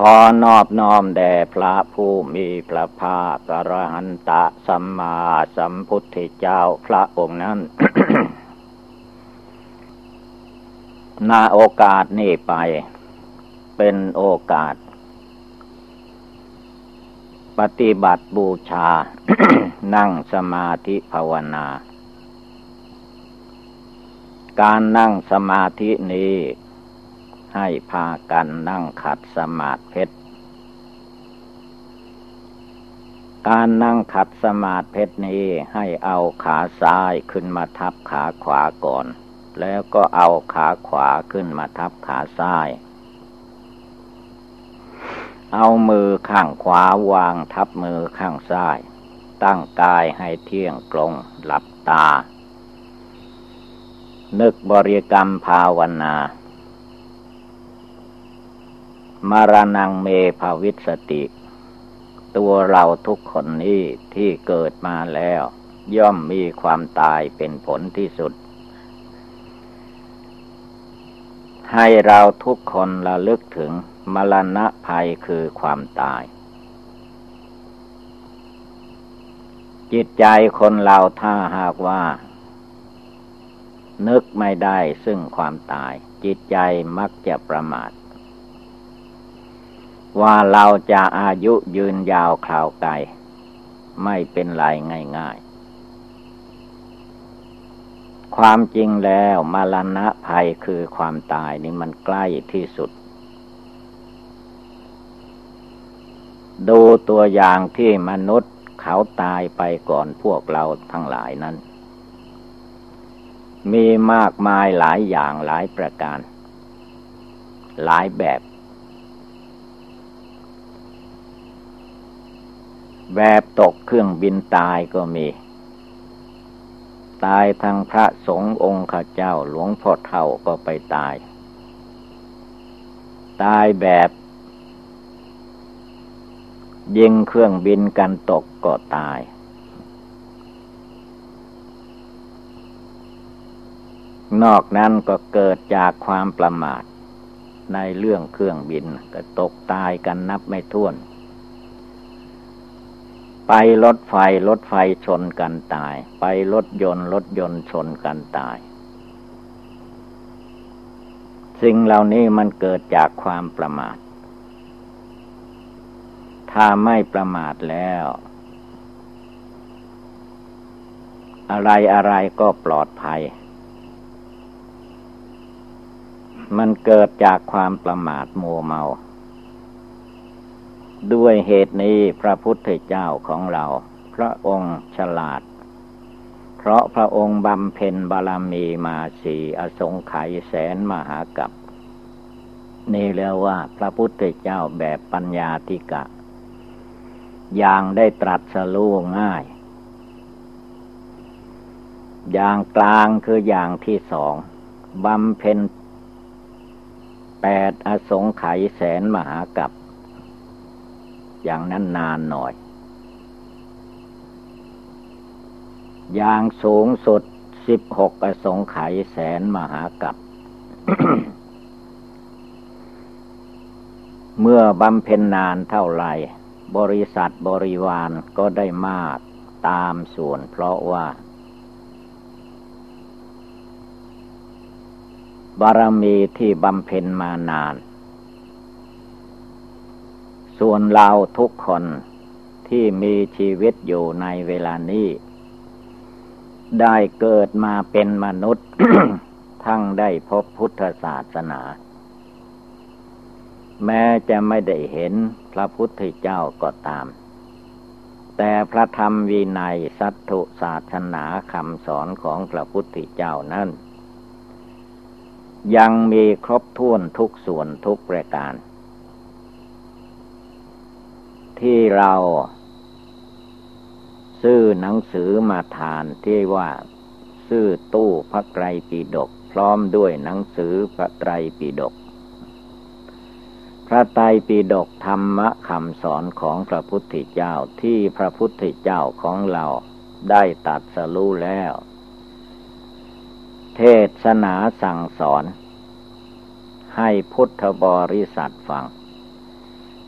ขอนอบน้อมแด่พระผู้มีพระภาคอรหันตะสัมมาสัมพุทธเจ้าพระองค์นั้นนาโอกาสนี้ไป เป็นโอกาส ปฏิบัติบูชา นั่งสมาธิภาวนา การนั่งสมาธินี้ ให้พากันนั่งขัดสมาธิเพชรการนั่งขัดสมาธิเพชรนี้ให้เอาขาซ้ายขึ้นมาทับขาขวาก่อน แล้วก็เอาขาขวาขึ้นมาทับขาซ้าย เอามือข้างขวาวางทับมือข้างซ้าย ตั้งกายให้เที่ยงตรงหลับตา นึกบริกรรมภาวนา มารนังเมภาวิสติ ตัวเราทุกคนนี้ที่เกิดมาแล้ว ย่อมมีความตายเป็นผลที่สุด ให้เราทุกคนระลึกถึงมรณะภัยคือความตาย จิตใจคนเราถ้าหากว่า นึกไม่ได้ซึ่งความตาย จิตใจมักจะประมาท ว่าเราจะอายุยืนยาวคราวไกลไม่เป็นไรง่ายๆ ความจริงแล้วมรณะภัยคือความตายนี่มันใกล้ที่สุด ดูตัวอย่างที่มนุษย์เขาตายไปก่อนพวกเราทั้งหลายนั้น มีมากมายหลายอย่างหลายประการ หลายแบบ แบบตกเครื่องบินตายก็มี ตายทางพระสงฆ์องค์ข้าเจ้าหลวงพ่อเท่าก็ไปตาย ตายแบบ ยิงเครื่องบินกันตกก็ตาย นอกนั้นก็เกิดจากความประมาท ในเรื่องเครื่องบินก็ตกตายกันนับไม่ถ้วน ไปรถไฟรถไฟชนกันตาย ไปรถยนต์รถยนต์ชนกันตาย สิ่งเหล่านี้มันเกิดจากความประมาท ถ้าไม่ประมาทแล้ว อะไรอะไรก็ปลอดภัย มันเกิดจากความประมาทมัวเมา ด้วยเหตุนี้พระพุทธเจ้าของเรา พระองค์ฉลาด เพราะพระองค์บำเพ็ญบารมีมาสีอสงไขยแสนมหากับนี่เรียกว่าพระพุทธเจ้าแบบปัญญาธิกะ อย่างได้ตรัสรู้ง่าย อย่างกลางคืออย่างที่สองบำเพ็ญแปดอสงไขยแสนมหากับ อย่างนั้นนานหน่อย อย่างสูงสุดสิบหกอสงไขยแสนมหากับ เมื่อบำเพ็ญนานเท่าไหร่ บริษัทบริวารก็ได้มากตามส่วนเพราะว่า บารมีที่บำเพ็ญมานาน ส่วนเราทุกคนที่มีชีวิตอยู่ในเวลานี้ ได้เกิดมาเป็นมนุษย์ ทั้งได้พบพุทธศาสนา แม้จะไม่ได้เห็นพระพุทธเจ้าก็ตาม แต่พระธรรมวินัยสัตถุศาสนาคำสอนของพระพุทธเจ้านั้น ยังมีครบถ้วนทุกส่วนทุกประการ ที่เราซื้อหนังสือมาทานที่ว่าซื้อตู้พระไตรปิฎกพร้อมด้วยหนังสือพระไตรปิฎกพระไตรปิฎกธรรมะคำสอนของพระพุทธเจ้าที่พระพุทธเจ้าของเราได้ตัดสรู้แล้ว เทศนาสั่งสอน ให้พุทธบริษัทฟัง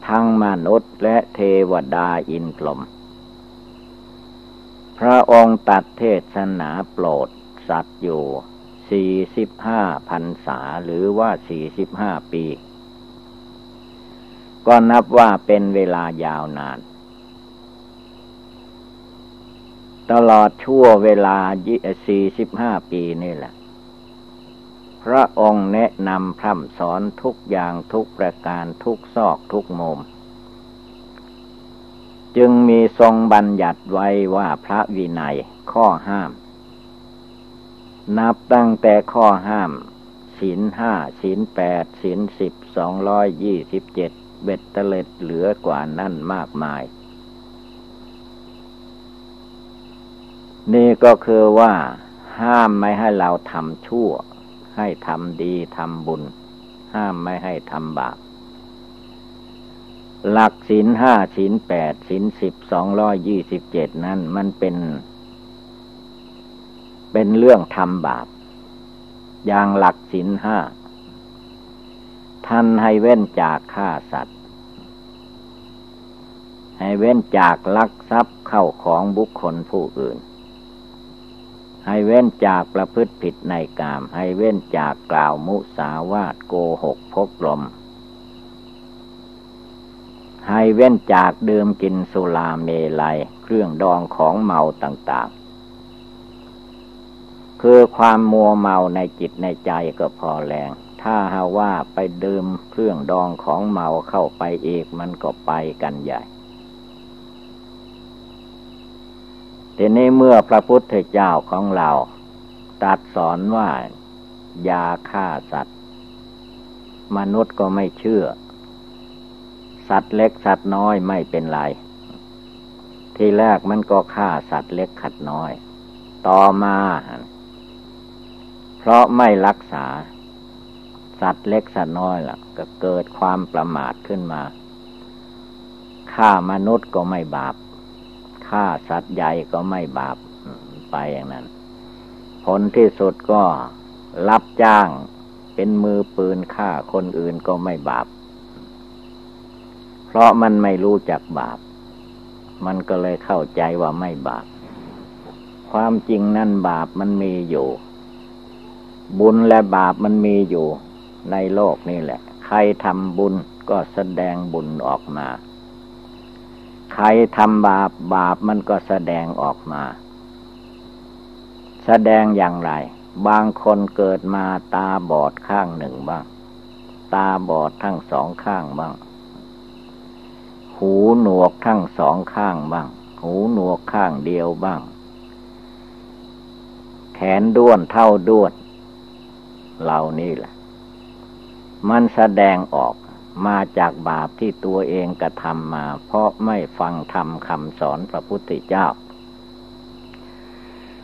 ทั้งมนุษย์และเทวดาอินพรหมพระองค์ตัดเทศนาโปรดสัตว์อยู่สี่สิบห้าพันษาหรือว่าสี่สิบห้าปี ก็นับว่าเป็นเวลายาวนาน ตลอดชั่วเวลาสี่สิบห้าปีนี่แหละ ระองค์แนะนำพร่ำสอนทุกอย่างทุกประการทุกซอกทุกมุม จึงมีทรงบัญญัติไว้ว่าพระวินัยข้อห้าม นับตั้งแต่ข้อห้ามศีลห้าศีลแปดศีลสิบสองร้อยยี่สิบเจ็ดเบ็ดเตล็ดเหลือกว่านั่นมากมาย นี่ก็คือว่าห้ามไม่ให้เราทำชั่ว ให้ทำดีทำบุญ ห้ามไม่ให้ทำบาป หลักศีลห้าศีลแปดศีลสิบสองร้อยยี่สิบเจ็ดนั้นมันเป็น เป็นเรื่องทำบาป อย่างหลักศีลห้าท่านให้เว้นจากฆ่าสัตว์ ให้เว้นจากลักทรัพย์เข้าของบุคคลผู้อื่น ให้เว้นจากประพฤติผิดในกาม ให้เว้นจากกล่าวมุสาวาทโกหกพกลม ให้เว้นจากดื่มกินสุราเมลัย เครื่องดองของเมาต่างๆ คือความมัวเมาในจิตในใจก็พอแรง ถ้าหาว่าไปดื่มเครื่องดองของเมาเข้าไปอีกมันก็ไปกันใหญ่ ทีนี้เมื่อพระพุทธเจ้าของเราตัดสอนว่ายาฆ่าสัตว์ มนุษย์ก็ไม่เชื่อ สัตว์เล็กสัตว์น้อยไม่เป็นไร ทีแรกมันก็ฆ่าสัตว์เล็กขัดน้อย ต่อมา เพราะไม่รักษา สัตว์เล็กสัตว์น้อยล่ะ ก็เกิดความประมาทขึ้นมาฆ่ามนุษย์ก็ไม่บาป ฆ่าสัตว์ใหญ่ก็ไม่บาปไปอย่างนั้น ผลที่สุดก็รับจ้างเป็นมือปืนฆ่าคนอื่นก็ไม่บาป เพราะมันไม่รู้จักบาป มันก็เลยเข้าใจว่าไม่บาป ความจริงนั่นบาปมันมีอยู่ บุญและบาปมันมีอยู่ในโลกนี่แหละ ใครทำบุญก็แสดงบุญออกมา ใครทำบาปบาปมันก็แสดงออกมา แสดงอย่างไร บางคนเกิดมาตาบอดข้างหนึ่งบ้าง ตาบอดทั้งสองข้างบ้าง หูหนวกทั้งสองข้างบ้าง หูหนวกข้างเดียวบ้าง แขนด้วนเท่าด้วนเหล่านี้แหละ มันแสดงออก มาจากบาปที่ตัวเองกระทำมา เพราะไม่ฟังธรรมคำสอนพระพุทธเจ้า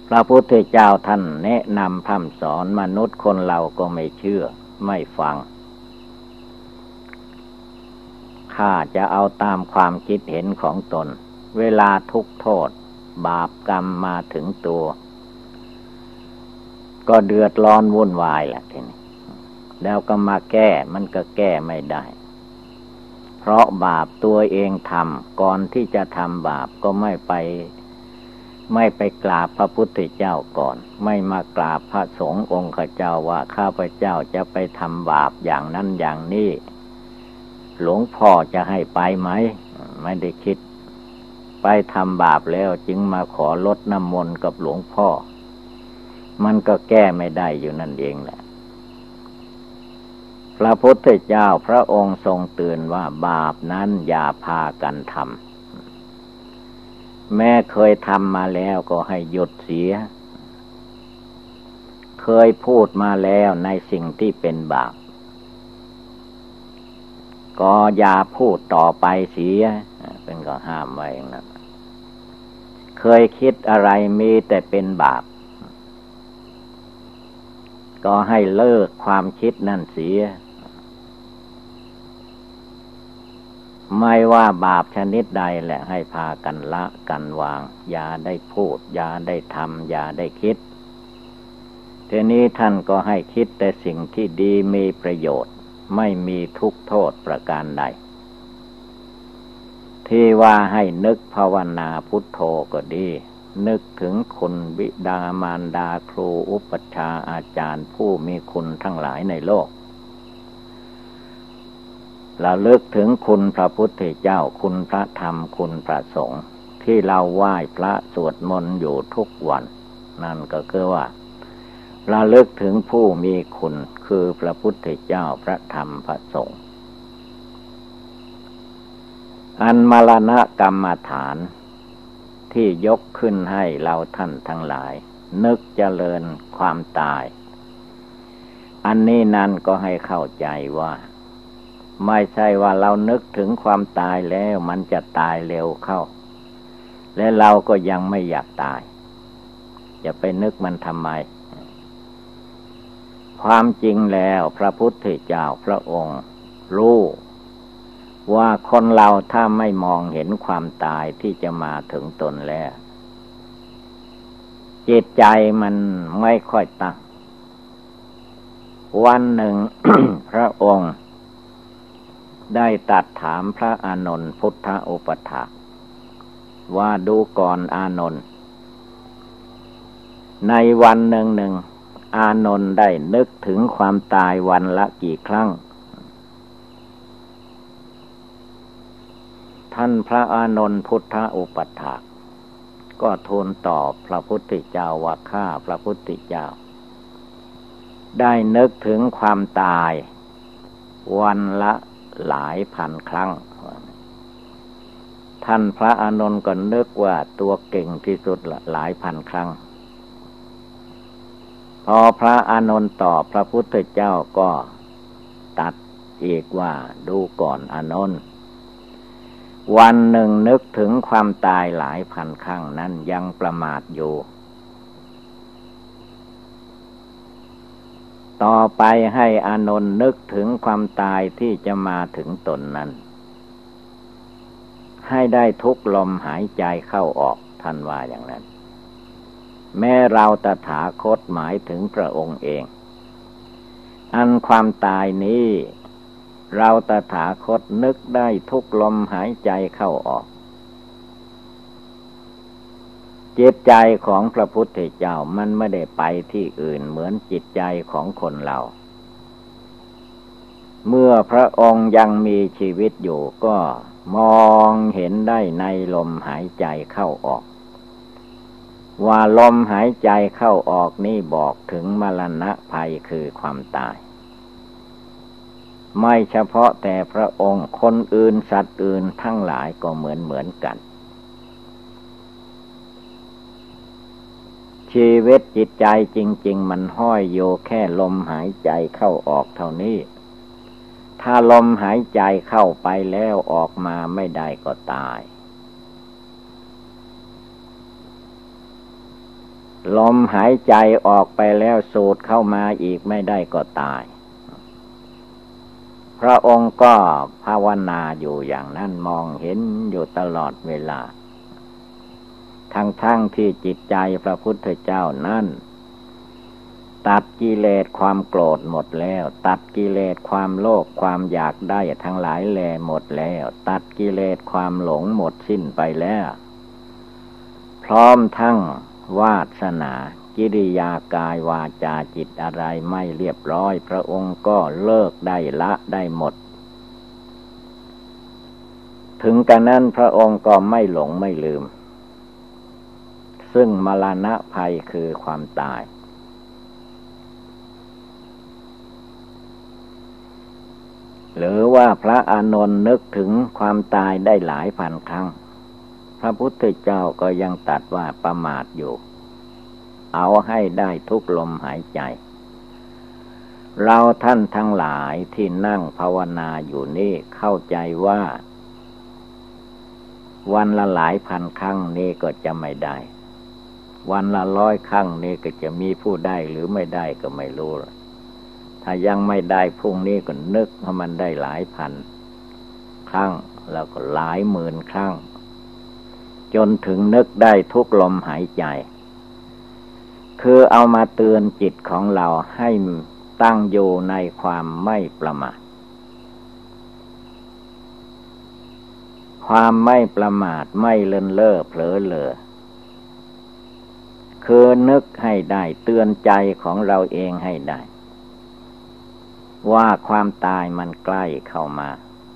พระพุทธเจ้าท่านแนะนำพร่ำสอนมนุษย์คนเราก็ไม่เชื่อ ไม่ฟังข้าจะเอาตามความคิดเห็นของตน เวลาทุกโทษ บาปกรรมมาถึงตัว ก็เดือดร้อนวุ่นวายแหละทีนี้แล้วก็มาแก้มันก็แก้ไม่ได้ เพราะบาปตัวเองทำก่อนที่จะทำบาปก็ไม่ไป ไม่ไปกราบพระพุทธเจ้าก่อน ไม่มากราบพระสงฆ์องค์ข้าเจ้าว่าข้าพเจ้าจะไปทำบาปอย่างนั้นอย่างนี้หลวงพ่อจะให้ไปไหม ไม่ได้คิด ไปทำบาปแล้วจึงมาขอลดน้ำมนต์กับหลวงพ่อ มันก็แก้ไม่ได้อยู่นั่นเองแหละ พระพุทธเจ้าพระองค์ทรงเตือนว่าบาปนั้นอย่าพากันทำแม่เคยทำมาแล้วก็ให้หยุดเสีย เคยพูดมาแล้วในสิ่งที่เป็นบาป ก็อย่าพูดต่อไปเสีย เป็นก็ห้ามไว้อย่างนั้นเคยคิดอะไรมีแต่เป็นบาป ก็ให้เลิกความคิดนั่นเสีย ไม่ว่าบาปชนิดใดแหละให้พากันละกันวาง อย่าได้พูด อย่าได้ทำอย่าได้คิดทีนี้ท่านก็ให้คิดแต่สิ่งที่ดีมีประโยชน์ ไม่มีทุกโทษประการใด ที่ว่าให้นึกภาวนาพุทโธก็ดี นึกถึงคุณบิดามารดาครูอุปชาอาจารย์ผู้มีคุณทั้งหลายในโลก ราเลิกถึงคุณพระพุทธเจ้าคุณพระธรรมคุณพระสงฆ์ที่เราไหว้พระสวดมนต์อยู่ทุกวัน นั่นก็คือว่าระลึกถึงผู้มีคุณคือพระพุทธเจ้าพระธรรมพระสงฆ์อันมรณะกรรมฐานที่ยกขึ้นให้เราท่านทั้งหลาย นึกเจริญความตาย อันนี้นั่นก็ให้เข้าใจว่า ไม่ใช่ว่าเรานึกถึงความตายแล้วมันจะตายเร็วเข้า และเราก็ยังไม่อยากตาย จะไปนึกมันทำไม ความจริงแล้วพระพุทธเจ้าพระองค์รู้ว่าคนเราถ้าไม่มองเห็นความตายที่จะมาถึงตนแล้ว จิตใจมันไม่ค่อยตั้ง วันหนึ่งพระองค์ ได้ตัดถามพระอานนท์พุทธโอปถาว่าดูก่อนอานนท์ในวันหนึ่งหนึ่งอานนท์ได้นึกถึงความตายวันละกี่ครั้ง ท่านพระอานนท์พุทธโอปถากก็ทูลตอบพระพุทธเจ้าว่าข้าพระพุทธเจ้า ได้นึกถึงความตายวันละ หลายพันครั้ง ท่านพระอานนท์ก็นึกว่าตัวเก่งที่สุดหลายพันครั้ง พอพระอานนท์ตอบพระพุทธเจ้าก็ตัดอีกว่าดูก่อนอานนท์วันหนึ่งนึกถึงความตายหลายพันครั้งนั้นยังประมาทอยู่ ต่อไปให้อานนท์นึกถึงความตายที่จะมาถึงตนนั้น ให้ได้ทุกลมหายใจเข้าออกท่านว่าอย่างนั้น แม้เราตถาคตหมายถึงพระองค์เอง อันความตายนี้ เราตถาคตนึกได้ทุกลมหายใจเข้าออก จิตใจของพระพุทธเจ้ามันไม่ได้ไปที่อื่นเหมือนจิตใจของคนเรา เมื่อพระองค์ยังมีชีวิตอยู่ก็มองเห็นได้ในลมหายใจเข้าออก ว่าลมหายใจเข้าออกนี่บอกถึงมรณะภัยคือความตาย ไม่เฉพาะแต่พระองค์คนอื่นสัตว์อื่นทั้งหลายก็เหมือนเหมือนกัน ชีวิตจิตใจจริง ๆ มันห้อยโยแค่ลมหายใจเข้าออกเท่านี้ ถ้าลมหายใจเข้าไปแล้วออกมาไม่ได้ก็ตาย ลมหายใจออกไปแล้วสูดเข้ามาอีกไม่ได้ก็ตาย พระองค์ก็ภาวนาอยู่อย่างนั้นมองเห็นอยู่ตลอดเวลา ทั้งๆทที่จิตใจพระพุทธเจ้านั้นตัดกิเลสความโกรธหมดแล้ว ตัดกิเลสความโลภความอยากได้ทั้งหลายแลหมดแล้ว ตัดกิเลสความหลงหมดสิ้นไปแล้ว พร้อมทั้งวาสนากิริยากายวาจาจิตอะไรไม่เรียบร้อย พระองค์ก็เลิกได้ละได้หมด ถึงกันนั้นพระองค์ก็ไม่หลงไม่ลืม ซึ่งมรณะภัยคือความตาย หรือว่าพระอานนท์นึกถึงความตายได้หลายพันครั้ง พระพุทธเจ้าก็ยังตัดว่าประมาทอยู่ เอาให้ได้ทุกลมหายใจ เราท่านทั้งหลายที่นั่งภาวนาอยู่นี่เข้าใจว่าวันละหลายพันครั้งนี้ก็จะไม่ได้ วันละร้อยครั้งนี้ก็จะมีผู้ได้หรือไม่ได้ก็ไม่รู้ ถ้ายังไม่ได้พรุ่งนี้ก็นึกว่ามันได้หลายพัน ครั้งแล้วก็หลายหมื่นครั้ง จนถึงนึกได้ทุกลมหายใจ คือเอามาเตือนจิตของเราให้ตั้งอยู่ในความไม่ประมาทความไม่ประมาทไม่เลินเล่อเผลอเลอ คือนึกให้ได้เตือนใจของเราเองให้ได้ ว่าความตายมันใกล้เข้ามา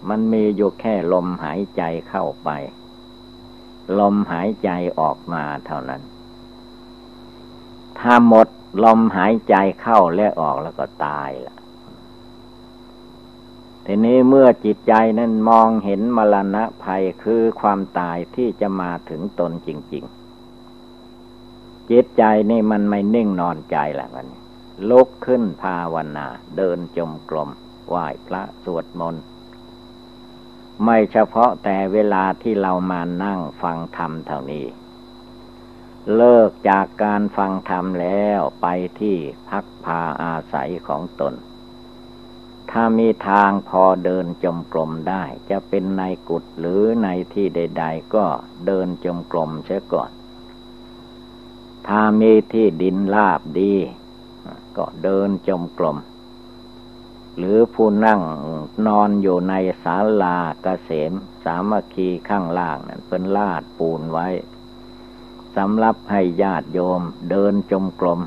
มันมีอยู่แค่ลมหายใจเข้าไป ลมหายใจออกมาเท่านั้น ถ้าหมดลมหายใจเข้าและออกแล้วก็ตายละทีนี้เมื่อจิตใจนั้นมองเห็นมรณะภัยคือความตายที่จะมาถึงตนจริง ๆ จิตใจนี่มันไม่นิ่งนอนใจแหละมันลุกขึ้นภาวนา เดินจมกลมไหว้พระสวดมนต์ไม่เฉพาะแต่เวลาที่เรามานั่งฟังธรรมเท่านี้ เลิกจากการฟังธรรมแล้วไปที่พักพาอาศัยของตน ถ้ามีทางพอเดินจมกลมได้ จะเป็นในกุฏหรือในที่ใด ๆ ก็เดินจมกลมเสียก่อน ถ้ามีที่ดินลาบดี ก็เดินจมกลม หรือผู้นั่งนอนอยู่ในศาลาเกษม สามัคคีข้างล่างนั้นเป็นลาดปูนไว้สำหรับให้ญาติโยมเดินจมกลม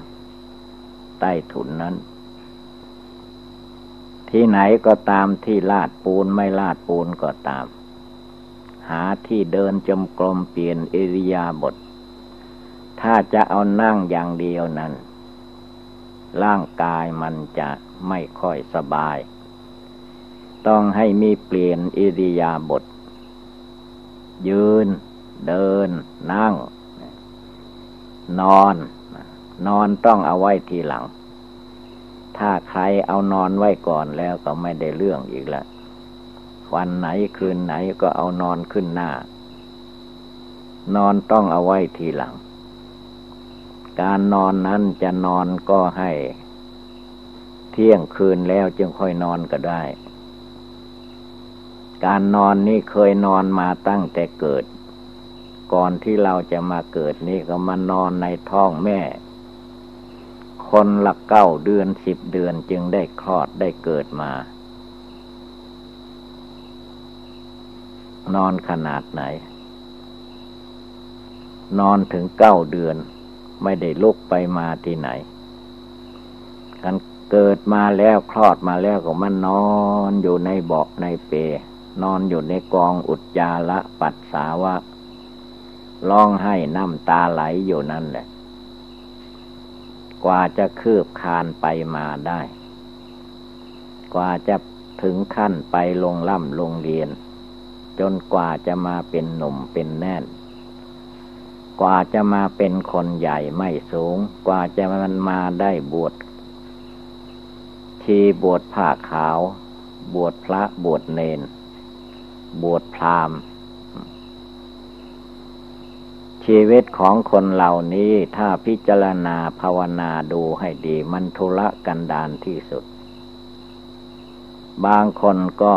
ใต้ถุนนั้น ที่ไหนก็ตามที่ลาดปูนไม่ลาดปูนก็ตาม หาที่เดินจมกลมเปลี่ยนอิริยาบถ ถ้าจะเอานั่งอย่างเดียวนั้น ร่างกายมันจะไม่ค่อยสบาย ต้องให้มีเปลี่ยนอิริยาบถยืน เดิน นั่ง นอน นอนต้องเอาไว้ทีหลัง ถ้าใครเอานอนไว้ก่อนแล้วก็ไม่ได้เรื่องอีกแล้ววันไหนคืนไหนก็เอานอนขึ้นหน้า นอนต้องเอาไว้ทีหลัง การนอนนั้นจะนอนก็ให้ เที่ยงคืนแล้วจึงค่อยนอนก็ได้ การนอนนี่เคยนอนมาตั้งแต่เกิด ก่อนที่เราจะมาเกิดนี่ก็มานอนในท้องแม่ คนละเก้าเดือนสิบเดือนจึงได้คลอดได้เกิดมา นอนขนาดไหนนอนถึงเก้าเดือน ไม่ได้ลุกไปมาที่ไหนกันเกิดมาแล้วคลอดมาแล้วก็มันนอนอยู่ในเบาะในเป นอนอยู่ในกองอุจจาระปัสสาวะร้องให้น้ำตาไหลอยู่นั่นแหละ กว่าจะคืบคานไปมาได้ กว่าจะถึงขั้นไปลงล่ำลงเรียน จนกว่าจะมาเป็นหนุ่มเป็นแน่น กว่าจะมาเป็นคนใหญ่ไม่สูง กว่าจะมันมาได้บวชทีบวชผ้าขาว บวชพระบวชเนน บวชพราหมณ์ ชีวิตของคนเหล่านี้ถ้าพิจารณาภาวนาดูให้ดีมันทุละกันดานที่สุด บางคนก็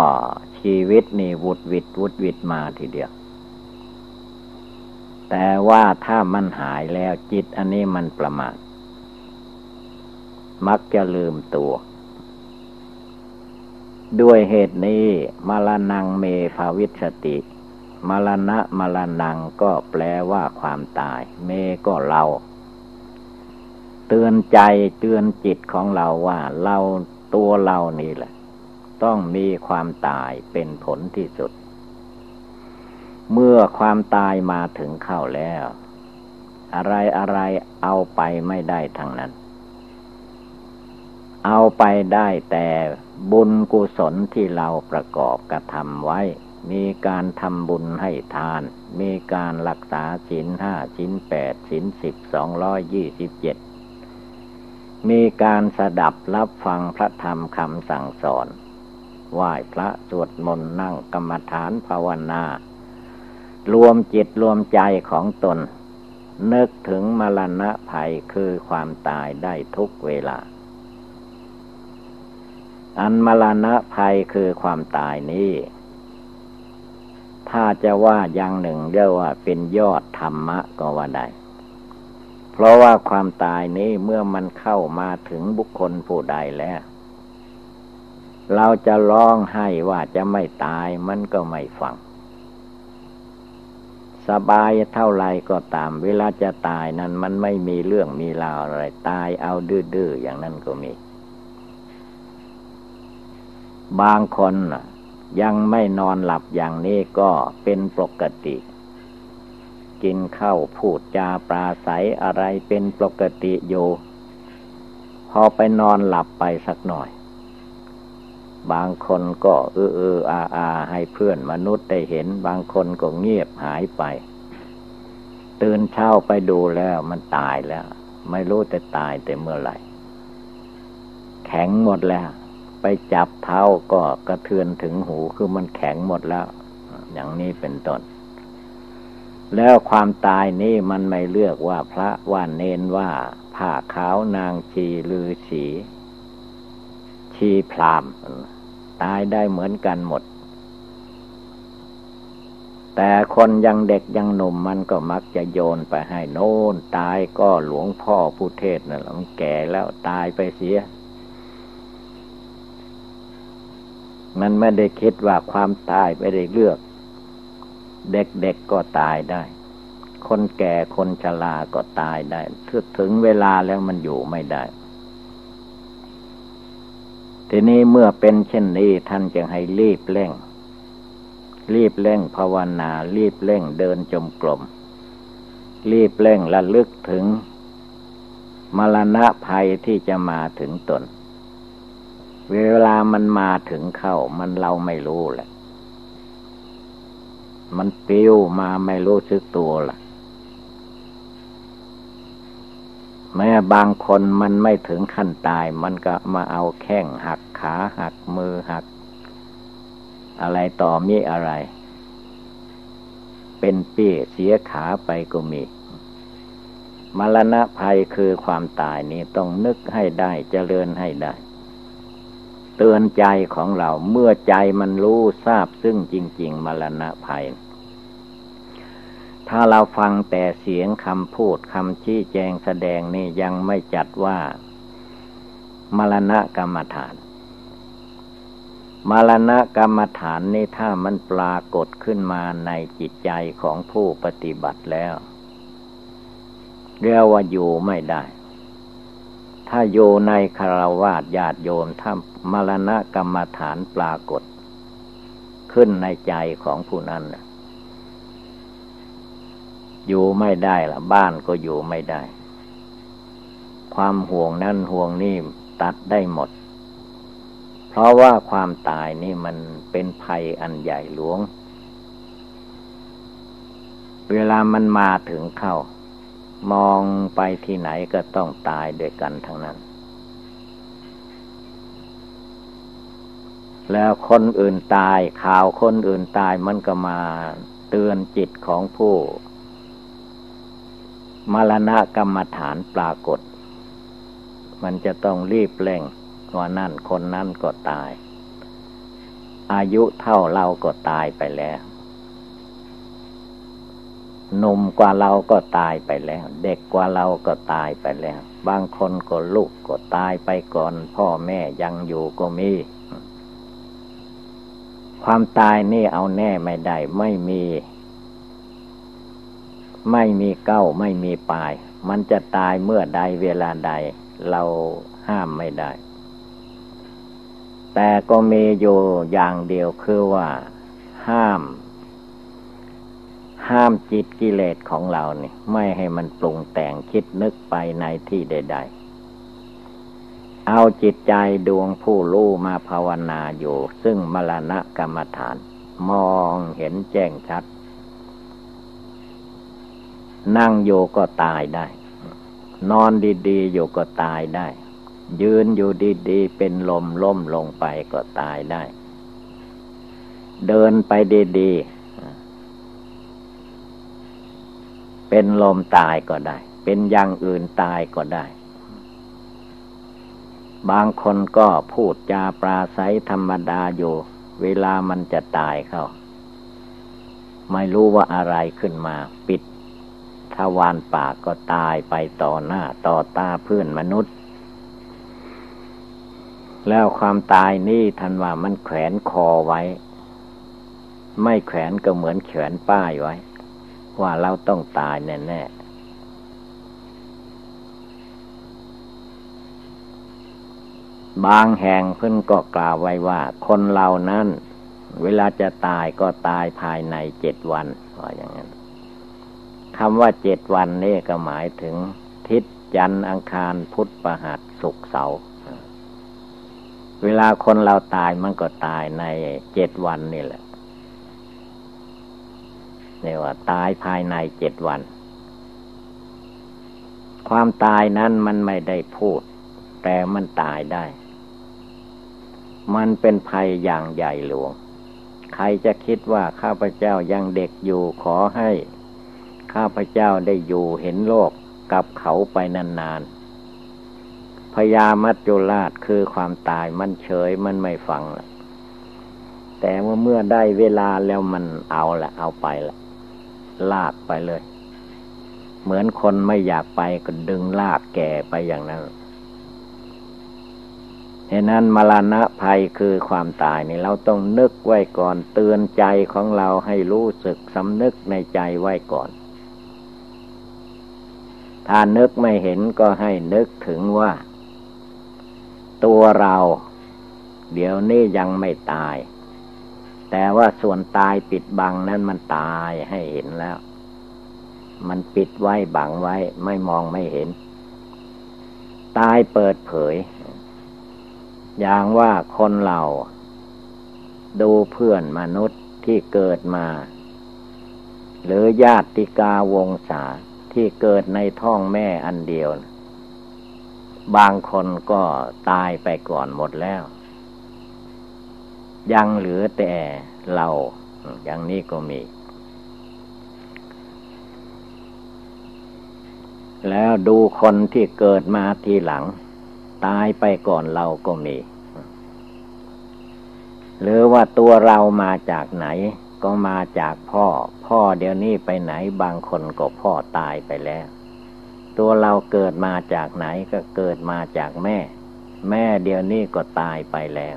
ชีวิตนี่วุดวิดวุดวิดมาทีเดียว แต่ว่าถ้ามันหายแล้วจิตอันนี้มันประมาทมักจะลืมตัว ด้วยเหตุนี้มรณงเมภาวิสติมรณะมรณังก็แปลว่าความตาย เมก็เรา เตือนใจเตือนจิตของเราว่า เราตัวเรานี่แหละ ต้องมีความตายเป็นผลที่สุด เมื่อความตายมาถึงเข้าแล้ว อะไรอะไรเอาไปไม่ได้ทั้งนั้น เอาไปได้แต่บุญกุศลที่เราประกอบกระทำไว้ มีการทำบุญให้ทาน มีการรักษาศีลห้าศีลแปดศีลสิบสองร้อยยี่สิบเจ็ดมีการสดับรับฟังพระธรรมคำสั่งสอนไหว้พระสวดมนต์นั่งกรรมฐานภาวนา รวมจิตรวมใจของตน นึกถึงมรณะภัยคือความตายได้ทุกเวลา อันมรณะภัยคือความตายนี้ ถ้าจะว่าอย่างหนึ่งเรียกว่าเป็นยอดธรรมะก็ว่าได้ เพราะว่าความตายนี้เมื่อมันเข้ามาถึงบุคคลผู้ใดแล้วเราจะร้องให้ว่าจะไม่ตายมันก็ไม่ฟัง สบายเท่าไรก็ตาม เวลาจะตายนั้นมันไม่มีเรื่องมีราวอะไร ตายเอาดื้อๆอย่างนั้นก็มี บางคนยังไม่นอนหลับอย่างนี้ก็เป็นปกติ กินข้าวพูดจาปราศัยอะไรเป็นปกติอยู่ พอไปนอนหลับไปสักหน่อย บางคนก็เออเอออาอาให้เพื่อนมนุษย์ได้เห็น บางคนก็เงียบหายไป ตื่นเช้าไปดูแล้วมันตายแล้ว ไม่รู้จะตายแต่เมื่อไหร่ แข็งหมดแล้ว ไปจับเท้าก็กระเทือนถึงหูคือมันแข็งหมดแล้ว อย่างนี้เป็นต้นแล้วความตายนี่มันไม่เลือกว่าพระว่าเนนว่าผ้าขาวนางชีลือสีชีพราม ตายได้เหมือนกันหมด แต่คนยังเด็กยังหนุ่มมันก็มักจะโยนไปให้โน่นตายก็หลวงพ่อผู้เทศนะ่ะมันแก่แล้วตายไปเสีย มันไม่ได้คิดว่าความตายไม่ได้เลือก เด็กๆกก็ตายได้ คนแก่คนชราก็ตายได้ถึงเวลาแล้วมันอยู่ไม่ได้ ทีนี้เมื่อเป็นเช่นนี้ท่านจึงให้รีบเร่ง รีบเร่งภาวนา รีบเร่งเดินจมกลม รีบเร่งระลึกถึง มรณะภัยที่จะมาถึงตน เวลามันมาถึงเข้า มันเราไม่รู้แหละ มันปิ้วมาไม่รู้สึกตัวล่ะ แม้บางคนมันไม่ถึงขั้นตาย มันก็มาเอาแข้งหักขาหักมือหัก อะไรต่อมีอะไร เป็นเปี้ยเสียขาไปก็มีมรณะภัยคือความตายนี้ต้องนึกให้ได้เจริญให้ได้ เตือนใจของเราเมื่อใจมันรู้ทราบซึ่งจริง ๆมรณะภัย ถ้าเราฟังแต่เสียงคำพูดคำชี้แจงแสดงนี่ยังไม่จัดว่ามรณะกรรมฐาน มรณะกรรมฐานนี่ถ้ามันปรากฏขึ้นมาในจิตใจของผู้ปฏิบัติแล้วเรียกว่าอยู่ไม่ได้ ถ้าอยู่ในคารวาสญาติโยมถ้ามรณะกรรมฐานปรากฏ ขึ้นในใจของผู้นั้น อยู่ไม่ได้ละบ้านก็อยู่ไม่ได้ ความห่วงนั่นห่วงนี่ตัดได้หมด เพราะว่าความตายนี่มันเป็นภัยอันใหญ่หลวง เวลามันมาถึงเข้า มองไปที่ไหนก็ต้องตายด้วยกันทั้งนั้น แล้วคนอื่นตายข่าวคนอื่นตายมันก็มาเตือนจิตของผู้ มรณะกรรมฐานปรากฏ มันจะต้องรีบเร่งว่านั่นคนนั้นก็ตาย อายุเท่าเราก็ตายไปแล้วหนุ่มกว่าเราก็ตายไปแล้ว เด็กกว่าเราก็ตายไปแล้ว บางคนก็ลูกก็ตายไปก่อน พ่อแม่ยังอยู่ก็มี ความตายนี่เอาแน่ไม่ได้ไม่มี ไม่มีเก้าไม่มีปลาย มันจะตายเมื่อใดเวลาใด เราห้ามไม่ได้ แต่ก็มีอยู่อย่างเดียวคือว่า ห้าม ห้ามจิตกิเลสของเราเนี่ย ไม่ให้มันปรุงแต่งคิดนึกไปในที่ใด ๆเอาจิตใจดวงผู้รู้มาภาวนาอยู่ ซึ่งมรณะกรรมฐาน มองเห็นแจ้งชัด นั่งอยู่ก็ตายได้ นอนดีๆอยู่ก็ตายได้ ยืนอยู่ดีๆ เป็นลมล้มลงไปก็ตายได้ เดินไปดีๆ เป็นลมตายก็ได้ เป็นอย่างอื่นตายก็ได้ บางคนก็พูดจาปราศัยธรรมดาอยู่ เวลามันจะตายเข้า ไม่รู้ว่าอะไรขึ้นมา ปิด ทวารปากก็ตายไปต่อหน้าต่อตาเพื่อนมนุษย์ แล้วความตายนี่ทันว่ามันแขวนคอไว้ ไม่แขวนก็เหมือนแขวนป้ายไว้ ว่าเราต้องตายแน่ๆบางแห่งเพิ่นก็กล่าวไว้ว่า คนเรานั้น เวลาจะตายก็ตายภายในเจ็ดวันว่าอย่างนั้น คำว่าเจ็ดวันนี่ก็หมายถึงทิศจันทร์อังคารพุธประหัสศุกเสาร์เวลาคนเราตายมันก็ตายในเจ็ดวันนี่แหละนี่ว่า ตายภายในเจ็ดวัน ความตายนั้นมันไม่ได้พูด แต่มันตายได้ มันเป็นภัยอย่างใหญ่หลวง ใครจะคิดว่าข้าพเจ้ายังเด็กอยู่ขอให้ ข้าพเจ้าได้อยู่เห็นโลกกับเขาไปนานๆพญามัจจุราชคือความตายมันเฉยมันไม่ฟังละแต่เมื่อเมื่อได้เวลาแล้วมันเอาละเอาไปละลากไปเลย เหมือนคนไม่อยากไปก็ดึงลากแก่ไปอย่างนั้นเหตุนั้นมรณะภัยคือความตายนี่เราต้องนึกไว้ก่อน เตือนใจของเราให้รู้สึกสำนึกในใจไว้ก่อน ถ้านึกไม่เห็นก็ให้นึกถึงว่า ตัวเรา เดี๋ยวนี้ยังไม่ตาย แต่ว่าส่วนตายปิดบังนั้นมันตายให้เห็นแล้ว มันปิดไว้บังไว้ไม่มองไม่เห็น ตายเปิดเผย อย่างว่าคนเรา ดูเพื่อนมนุษย์ที่เกิดมา หรือญาติกาวงศา ที่เกิดในท้องแม่อันเดียว บางคนก็ตายไปก่อนหมดแล้ว ยังเหลือแต่เราอย่างนี้ก็มี แล้วดูคนที่เกิดมาทีหลัง ตายไปก่อนเราก็มี หรือว่าตัวเรามาจากไหน ก็มาจากพ่อ พ่อเดี๋ยวนี้ไปไหนบางคนก็พ่อตายไปแล้ว ตัวเราเกิดมาจากไหนก็เกิดมาจากแม่ แม่เดี๋ยวนี้ก็ตายไปแล้ว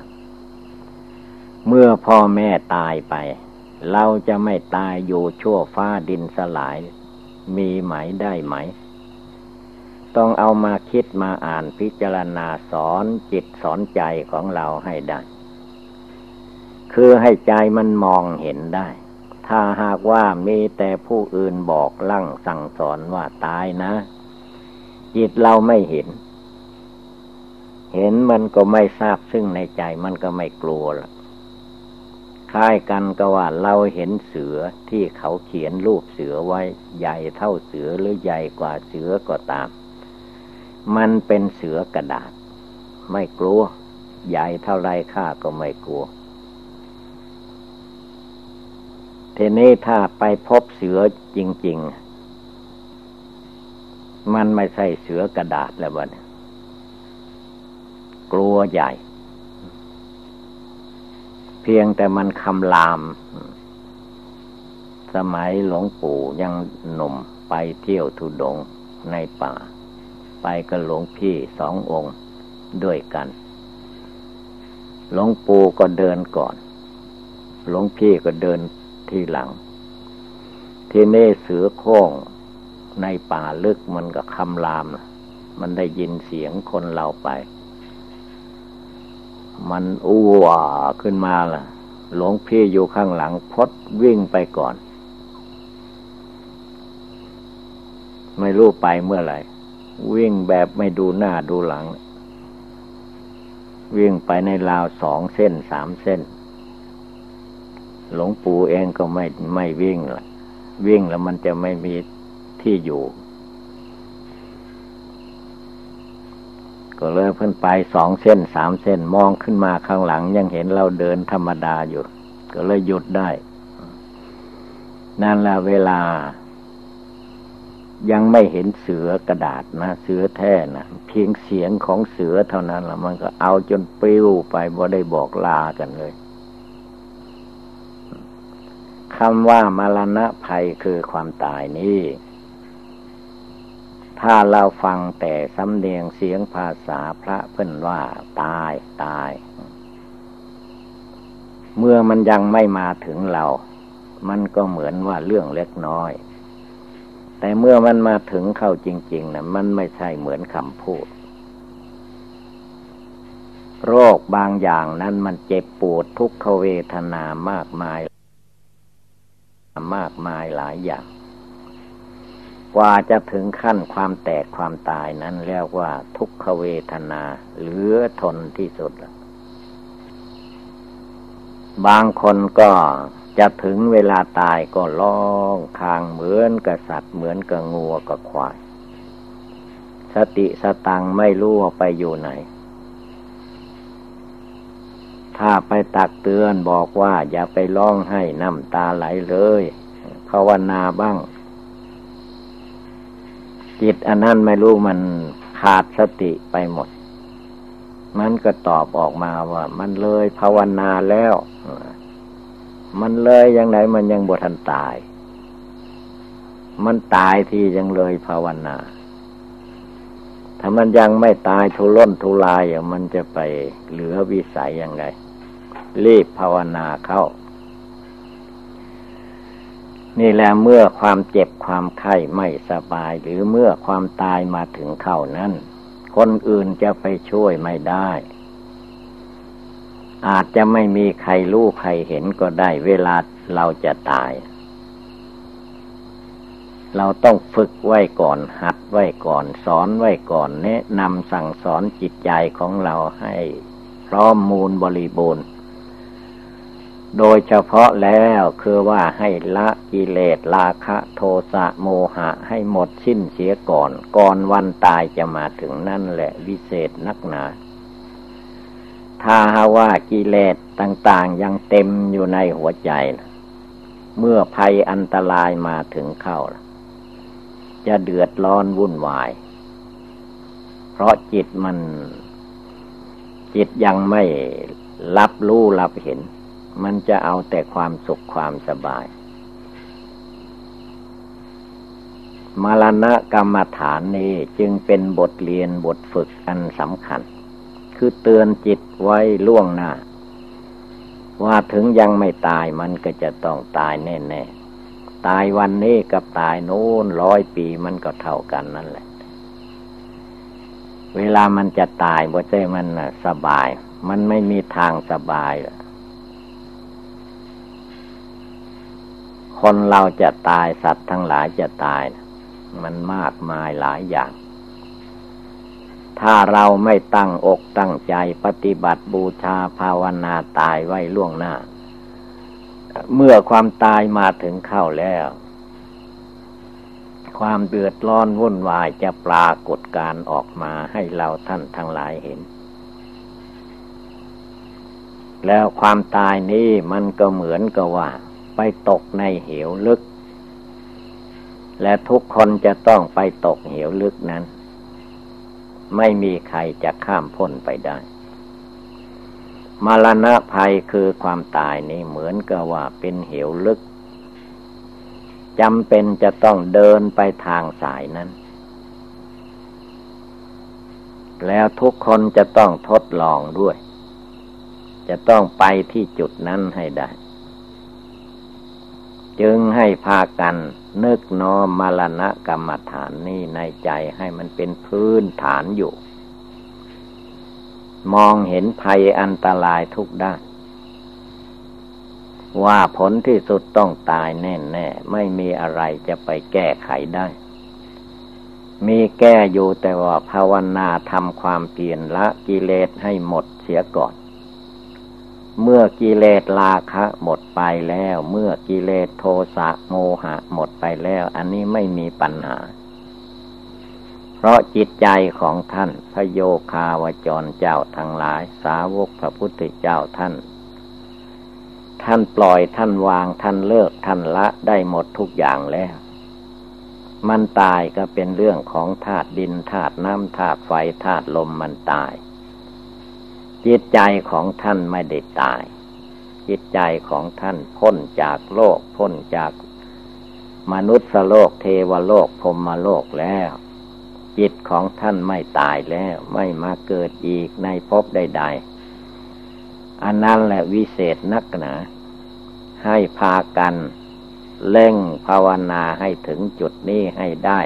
เมื่อพ่อแม่ตายไป เราจะไม่ตายอยู่ชั่วฟ้าดินสลาย มีไหมได้ไหม ต้องเอามาคิดมาอ่านพิจารณาสอนจิตสอนใจของเราให้ได้ คือให้ใจมันมองเห็นได้ ถ้าหากว่ามีแต่ผู้อื่นบอกลั่งสั่งสอนว่าตายนะ จิตเราไม่เห็น เห็นมันก็ไม่ทราบซึ่งในใจมันก็ไม่กลัวละคล้ายกันก็ว่าเราเห็นเสือที่เขาเขียนรูปเสือไว้ ใหญ่เท่าเสือหรือใหญ่กว่าเสือก็ตาม มันเป็นเสือกระดาษ ไม่กลัว ใหญ่เท่าไรข้าก็ไม่กลัว ทีนี้ถ้าไปพบเสือจริง ๆ มันไม่ใช่เสือกระดาษแล้ววะกลัวใหญ่ เพียงแต่มันคำราม สมัยหลวงปู่ยังหนุ่มไปเที่ยวทุดงในป่า ไปกับหลวงพี่สององค์ด้วยกัน หลวงปู่ก็เดินก่อน หลวงพี่ก็เดิน ทีหลัง ที่นี้เสือโค้งในป่าลึกมันก็คำรามมันได้ยินเสียงคนเราไป มันอ้วขึ้นมาล่ะ หลวงพี่อยู่ข้างหลังพดวิ่งไปก่อน ไม่รู้ไปเมื่อไหร่ วิ่งแบบไม่ดูหน้าดูหลัง วิ่งไปในราวสองเส้นสามเส้น หลวงปู่เองก็ไม่ไม่วิ่งละวิ่งแล้วมันจะไม่มีที่อยู่ ก็เลยเพิ่นไปสองเส้นสามเส้นมองขึ้นมาข้างหลัง ยังเห็นเราเดินธรรมดาอยู่ ก็เลยหยุดได้ นั่นละเวลา ยังไม่เห็นเสือกระดาษนะ เสือแท้นะเพียงเสียงของเสือเท่านั้นละมันก็เอาจนปลิวไปบ่ได้บอกลากันเลย คำว่ามรณะภัยคือความตายนี้ ถ้าเราฟังแต่สำเนียงเสียงภาษาพระเพิ่นว่า ตายตาย เมื่อมันยังไม่มาถึงเรา มันก็เหมือนว่าเรื่องเล็กน้อย แต่เมื่อมันมาถึงเข้าจริงๆนะมันไม่ใช่เหมือนคำพูดโรคบางอย่างนั้นมันเจ็บปวดทุกขเวทนามากมาย มากมายหลายอย่าง กว่าจะถึงขั้นความแตกความตายนั้นเรียกว่าทุกขเวทนาเหลือทนที่สุด บางคนก็จะถึงเวลาตายก็ร้องคางเหมือนกับสัตว์เหมือนกับงัวกับควาย สติสตังไม่รู้ว่าไปอยู่ไหน ถ้าไปตักเตือนบอกว่า อย่าไปร้องให้น้ำตาไหลเลยภาวนาบ้าง จิตอันนั้นไม่รู้มันขาดสติไปหมด มันก็ตอบออกมาว่า มันเลยภาวนาแล้ว มันเลยยังไงมันยังบทันตาย มันตายที่ยังเลยภาวนา ถ้ามันยังไม่ตายทุล้นทุลายอย่างมันจะไปเหลือวิสัยยังไง รีบภาวนาเข้า นี่แหละเมื่อความเจ็บความไข้ไม่สบาย หรือเมื่อความตายมาถึงเข้านั้น คนอื่นจะไปช่วยไม่ได้ อาจจะไม่มีใครรู้ใครเห็นก็ได้เวลาเราจะตาย เราต้องฝึกไว้ก่อนหัดไว้ก่อนสอนไว้ก่อนแนะนำสั่งสอนจิตใจของเราให้พร้อมมูลบริบูรณ์ โดยเฉพาะแล้วคือว่าให้ละกิเลสราคะโทสะโมหะให้หมดสิ้นเสียก่อน ก่อนวันตายจะมาถึงนั่นแหละวิเศษนักหนา ถ้าหาว่ากิเลสต่างๆยังเต็มอยู่ในหัวใจ เมื่อภัยอันตรายมาถึงเข้า จะเดือดร้อนวุ่นวาย เพราะจิตมัน จิตยังไม่รับรู้รับเห็น มันจะเอาแต่ความสุขความสบาย มรณะกรรมฐานนี้จึงเป็นบทเรียนบทฝึกอันสำคัญ คือเตือนจิตไว้ล่วงหน้า ว่าถึงยังไม่ตายมันก็จะต้องตายแน่ๆ ตายวันนี้กับตายโน้นร้อยปีมันก็เท่ากันนั่นแหละ เวลามันจะตายบ่ใช่มันสบาย มันไม่มีทางสบายเลย คนเราจะตายสัตว์ทั้งหลายจะตาย มันมากมายหลายอย่าง ถ้าเราไม่ตั้งอกตั้งใจปฏิบัติบูชาภาวนาตายไว้ล่วงหน้า เมื่อความตายมาถึงเข้าแล้ว ความเดือดร้อนวุ่นวายจะปรากฏการออกมาให้เราท่านทั้งหลายเห็นแล้วความตายนี้มันก็เหมือนกับว่า ไปตกในเหวลึก และทุกคนจะต้องไปตกเหวลึกนั้น ไม่มีใครจะข้ามพ้นไปได้ มรณะภัยคือความตายนี่เหมือนกับว่าเป็นเหวลึกจำเป็นจะต้องเดินไปทางสายนั้น แล้วทุกคนจะต้องทดลองด้วย จะต้องไปที่จุดนั้นให้ได้ จึงให้พากัน นึกน้อมมรณะกรรมฐานนี้ในใจให้มันเป็นพื้นฐานอยู่ มองเห็นภัยอันตรายทุกด้านว่าผลที่สุดต้องตายแน่แน่ไม่มีอะไรจะไปแก้ไขได้ มีแก้อยู่แต่ว่าภาวนาทำความเปลี่ยนละกิเลสให้หมดเสียก่อน เมื่อกิเลสราคะหมดไปแล้ว เมื่อกิเลสโทสะโมหะหมดไปแล้ว อันนี้ไม่มีปัญหา เพราะจิตใจของท่านพระโยคาวจรเจ้าทั้งหลาย สาวกพระพุทธเจ้าท่าน ท่านปล่อยท่านวางท่านเลิกท่านละได้หมดทุกอย่างแล้ว มันตายก็เป็นเรื่องของธาตุดินธาตุน้ำธาตุไฟธาตุลมมันตาย จิตใจของท่านไม่ได้ตาย จิตใจของท่านพ้นจากโลก พ้นจากมนุษย์โลกเทวโลกพรมโลกแล้ว จิตของท่านไม่ตายแล้ว ไม่มาเกิดอีกในภพใด ๆ อันนั้นแหละวิเศษนักหนาให้พากันเล่งภาวนาให้ถึงจุดนี้ให้ได้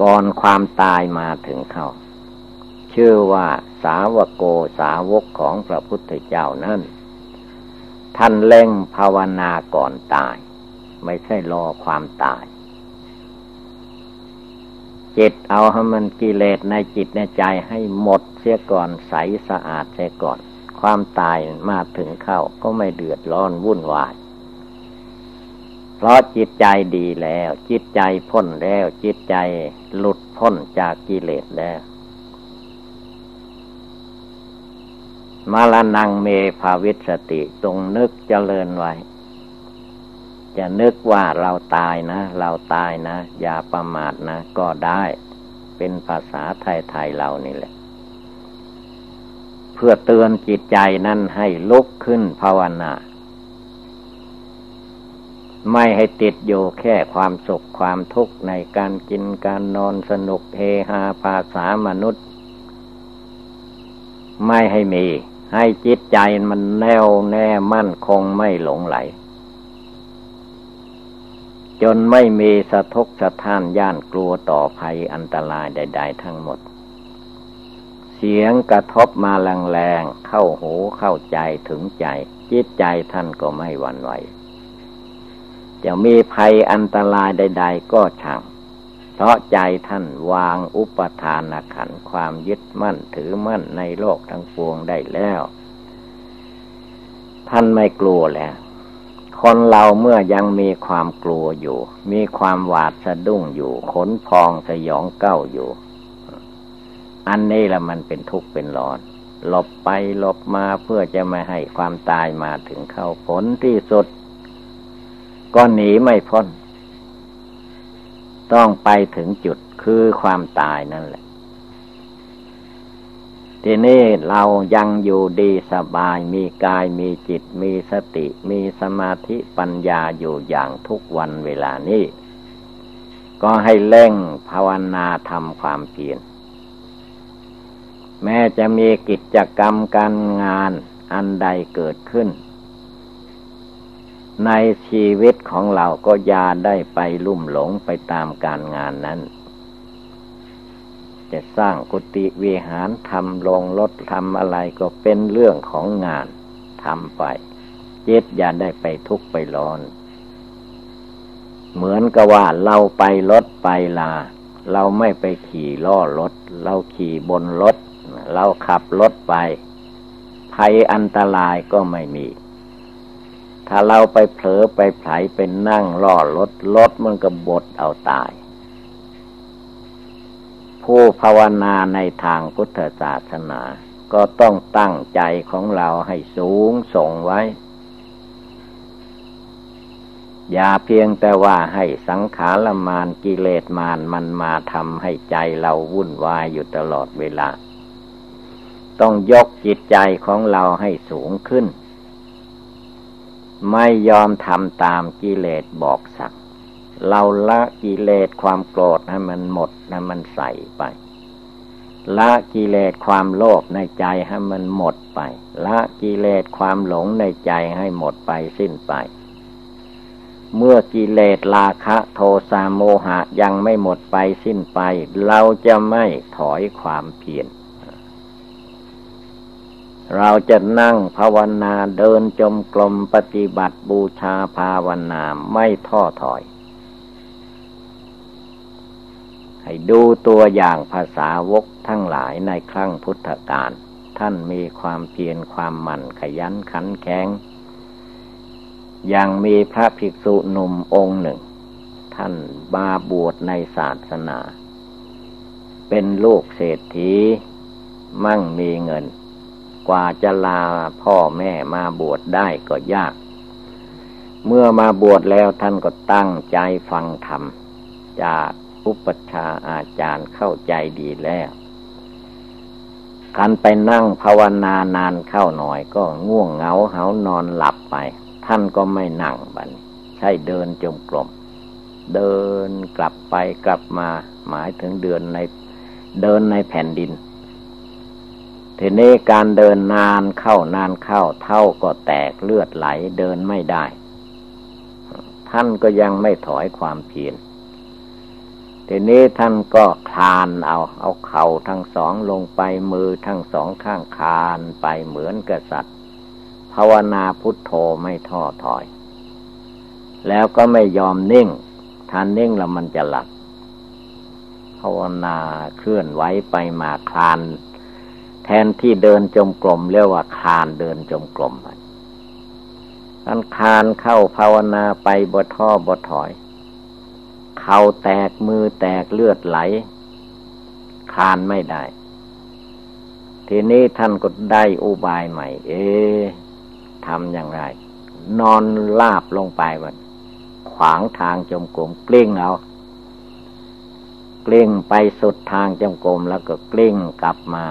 ก่อนความตายมาถึงเขาชื่อว่า สาวโกสาวกของพระพุทธเจ้านั้นท่านเล่งภาวนาก่อนตาย ไม่ใช่รอความตาย จิตเอาให้มันกิเลสในจิตในใจให้หมดเสียก่อนใสสะอาดเสียก่อน ความตายมาถึงเข้าก็ไม่เดือดร้อนวุ่นวายเพราะจิตใจดีแล้ว จิตใจพ้นแล้ว จิตใจหลุดพ้นจากกิเลสแล้ว มาลนังเมภาวิสติตรงนึกเจริญไว้ จะนึกว่าเราตายนะ เราตายนะ อย่าประมาทนะ ก็ได้ เป็นภาษาไทยๆเรานี่แหละ เพื่อเตือนจิตใจนั้นให้ลุกขึ้นภาวนาไม่ให้ติดอยู่แค่ความสุขความทุกข์ในการกินการนอนสนุกเฮฮาภาษามนุษย์ ไม่ให้มี ให้จิตใจมันแน่วแน่มั่นคงไม่หลงไหล จนไม่มีสะทกสะท้านย่านกลัวต่อภัยอันตรายใด ๆ ทั้งหมด เสียงกระทบมาแรงๆเข้าหูเข้าใจถึงใจ จิตใจท่านก็ไม่หวั่นไหว จะมีภัยอันตรายใด ๆ ก็ช่าง เพราะใจท่านวางอุปทานขันความยึดมั่นถือมั่นในโลกทั้งปวงได้แล้ว ท่านไม่กลัวแล้ว คนเราเมื่อยังมีความกลัวอยู่ มีความหวาดสะดุ้งอยู่ ขนพองสยองเก้าอยู่ อันนี้ละมันเป็นทุกข์เป็นร้อนหลบไปหลบมาเพื่อจะไม่ให้ความตายมาถึงเข้าผลที่สุด ก็หนีไม่พ้น ต้องไปถึงจุดคือความตายนั่นแหละ ทีนี้เรายังอยู่ดีสบายมีกายมีจิตมีสติมีสมาธิปัญญาอยู่อย่างทุกวันเวลานี้ ก็ให้เร่งภาวนาทำความเพียรแม้จะมีกิจกรรมการงานอันใดเกิดขึ้น ในชีวิตของเราก็ยาได้ไปลุ่มหลงไปตามการงานนั้น จะสร้างกุฏิวิหารทำลงรถทำอะไรก็เป็นเรื่องของงานทำไปจิตอย่าได้ไปทุกข์ไปร้อน เหมือนกับว่าเราไปรถไปลา เราไม่ไปขี่ล้อรถ เราขี่บนรถ เราขับรถไป ภัยอันตรายก็ไม่มี ถ้าเราไปเผลอไปไผลเป็นนั่งล่อรถรถมันก็บดเอาตาย ผู้ภาวนาในทางพุทธศาสนา ก็ต้องตั้งใจของเราให้สูงส่งไว้ อย่าเพียงแต่ว่าให้สังขารมานกิเลสมานมันมาทำให้ใจเราวุ่นวายอยู่ตลอดเวลา ต้องยกจิตใจของเราให้สูงขึ้น ไม่ยอมทำตามกิเลสบอกสั่งเราละกิเลสความโกรธให้มันหมดให้มันใส่ไป ละกิเลสความโลภในใจให้มันหมดไป ละกิเลสความหลงในใจให้หมดไปสิ้นไป เมื่อกิเลสราคะโทสะโมหะยังไม่หมดไปสิ้นไป เราจะไม่ถอยความเพียร เราจะนั่งภาวนาเดินจมกลมปฏิบัติบูชาภาวนาไม่ท้อถอย ให้ดูตัวอย่างภาษาวกทั้งหลายในครั้งพุทธกาลท่านมีความเพียรความหมั่นขยันขันแข็งยังมีพระภิกษุหนุ่มองค์หนึ่ง ท่านบาบวชในศาสนา เป็นลูกเศรษฐี มั่งมีเงิน กว่าจะลาพ่อแม่มาบวชได้ก็ยาก เมื่อมาบวชแล้วท่านก็ตั้งใจฟังธรรม จากอุปชาอาจารย์เข้าใจดีแล้วการไปนั่งภาวนานานเข้าหน่อยก็ง่วงเหงาเหานอนหลับไป ท่านก็ไม่นั่งบันใช่เดินจมกลมเดินกลับไปกลับมาหมายถึงเดินในเดินในแผ่นดิน ทีนี้การเดินนานเข้านานเข้า เท่าก็แตกเลือดไหลเดินไม่ได้ ท่านก็ยังไม่ถอยความเพียรทีนี้ท่านก็คลานเอา เอาเข่าทั้งสองลงไปมือทั้งสองข้างคลานไปเหมือนกษัตริย์ ภาวนาพุทโธไม่ท้อถอย แล้วก็ไม่ยอมนิ่งท่านนิ่งแล้วมันจะหลับภาวนาเคลื่อนไหวไปมาคลาน แทนที่เดินจมกลมเรียกว่าคานเดินจมกลมท่านคานเข้าภาวนาไปบท้อบถอย เข่าแตกมือแตกเลือดไหล คานไม่ได้ ทีนี้ท่านก็ได้อุบายใหม่ เอ๊ทำอย่างไร นอนลาบลงไปวันขวางทางจมกลมกลิ้งเอากลิ้งไปสุดทางจมกลมแล้วก็กลิ้งกลับมา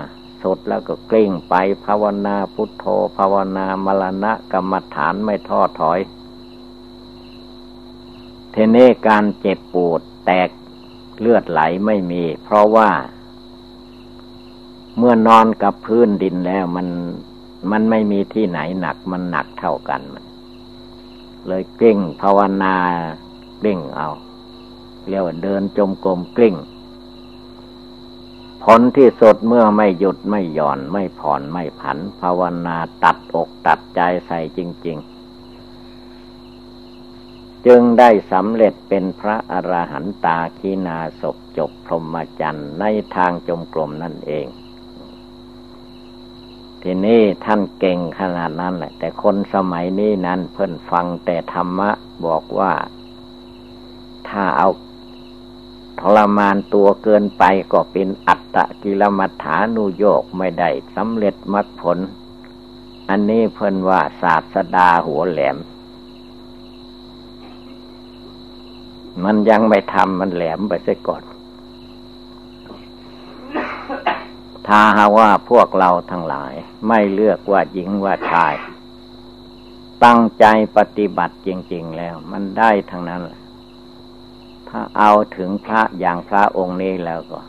สุดแล้วก็กลิ้งไปภาวนาพุทโธภาวนามรณะกรรมฐานไม่ท้อถอย เทเนี้การเจ็บปวดแตกเลือดไหลไม่มี เพราะว่า เมื่อนอนกับพื้นดินแล้วมันมันไม่มีที่ไหนหนักมันหนักเท่ากันมัน เลยกลิ้งภาวนา กลิ้งเอา เรียกว่าเดินจมกลมกลิ้ง ผลที่สดเมื่อไม่หยุดไม่หย่อนไม่ผ่อนไม่ผัน ภาวนาตัดอกตัดใจใส่จริง ๆ จึงได้สำเร็จเป็นพระอระหันตาคีนาศพจบพรหมจรรย์ในทางจมกลมนั่นเอง ทีนี้ท่านเก่งขนาดนั้นแหละ แต่คนสมัยนี้นั้นเพิ่นฟังแต่ธรรมะบอกว่า ถ้าเอา ทรมานตัวเกินไปก็เป็นอัตตะกิลมัฐานุโยกไม่ได้สำเร็จมรรคผล อันนี้เพิ่นว่าศาสดาหัวแหลม มันยังไม่ทำมันแหลมไปซะก่อน ถ้าหาว่าพวกเราทั้งหลาย ไม่เลือกว่าหญิงว่าชาย ตั้งใจปฏิบัติจริง ๆ แล้ว มันได้ทั้งนั้นแหละ ถ้าเอาถึงพระอย่างพระองค์นี้แล้วก็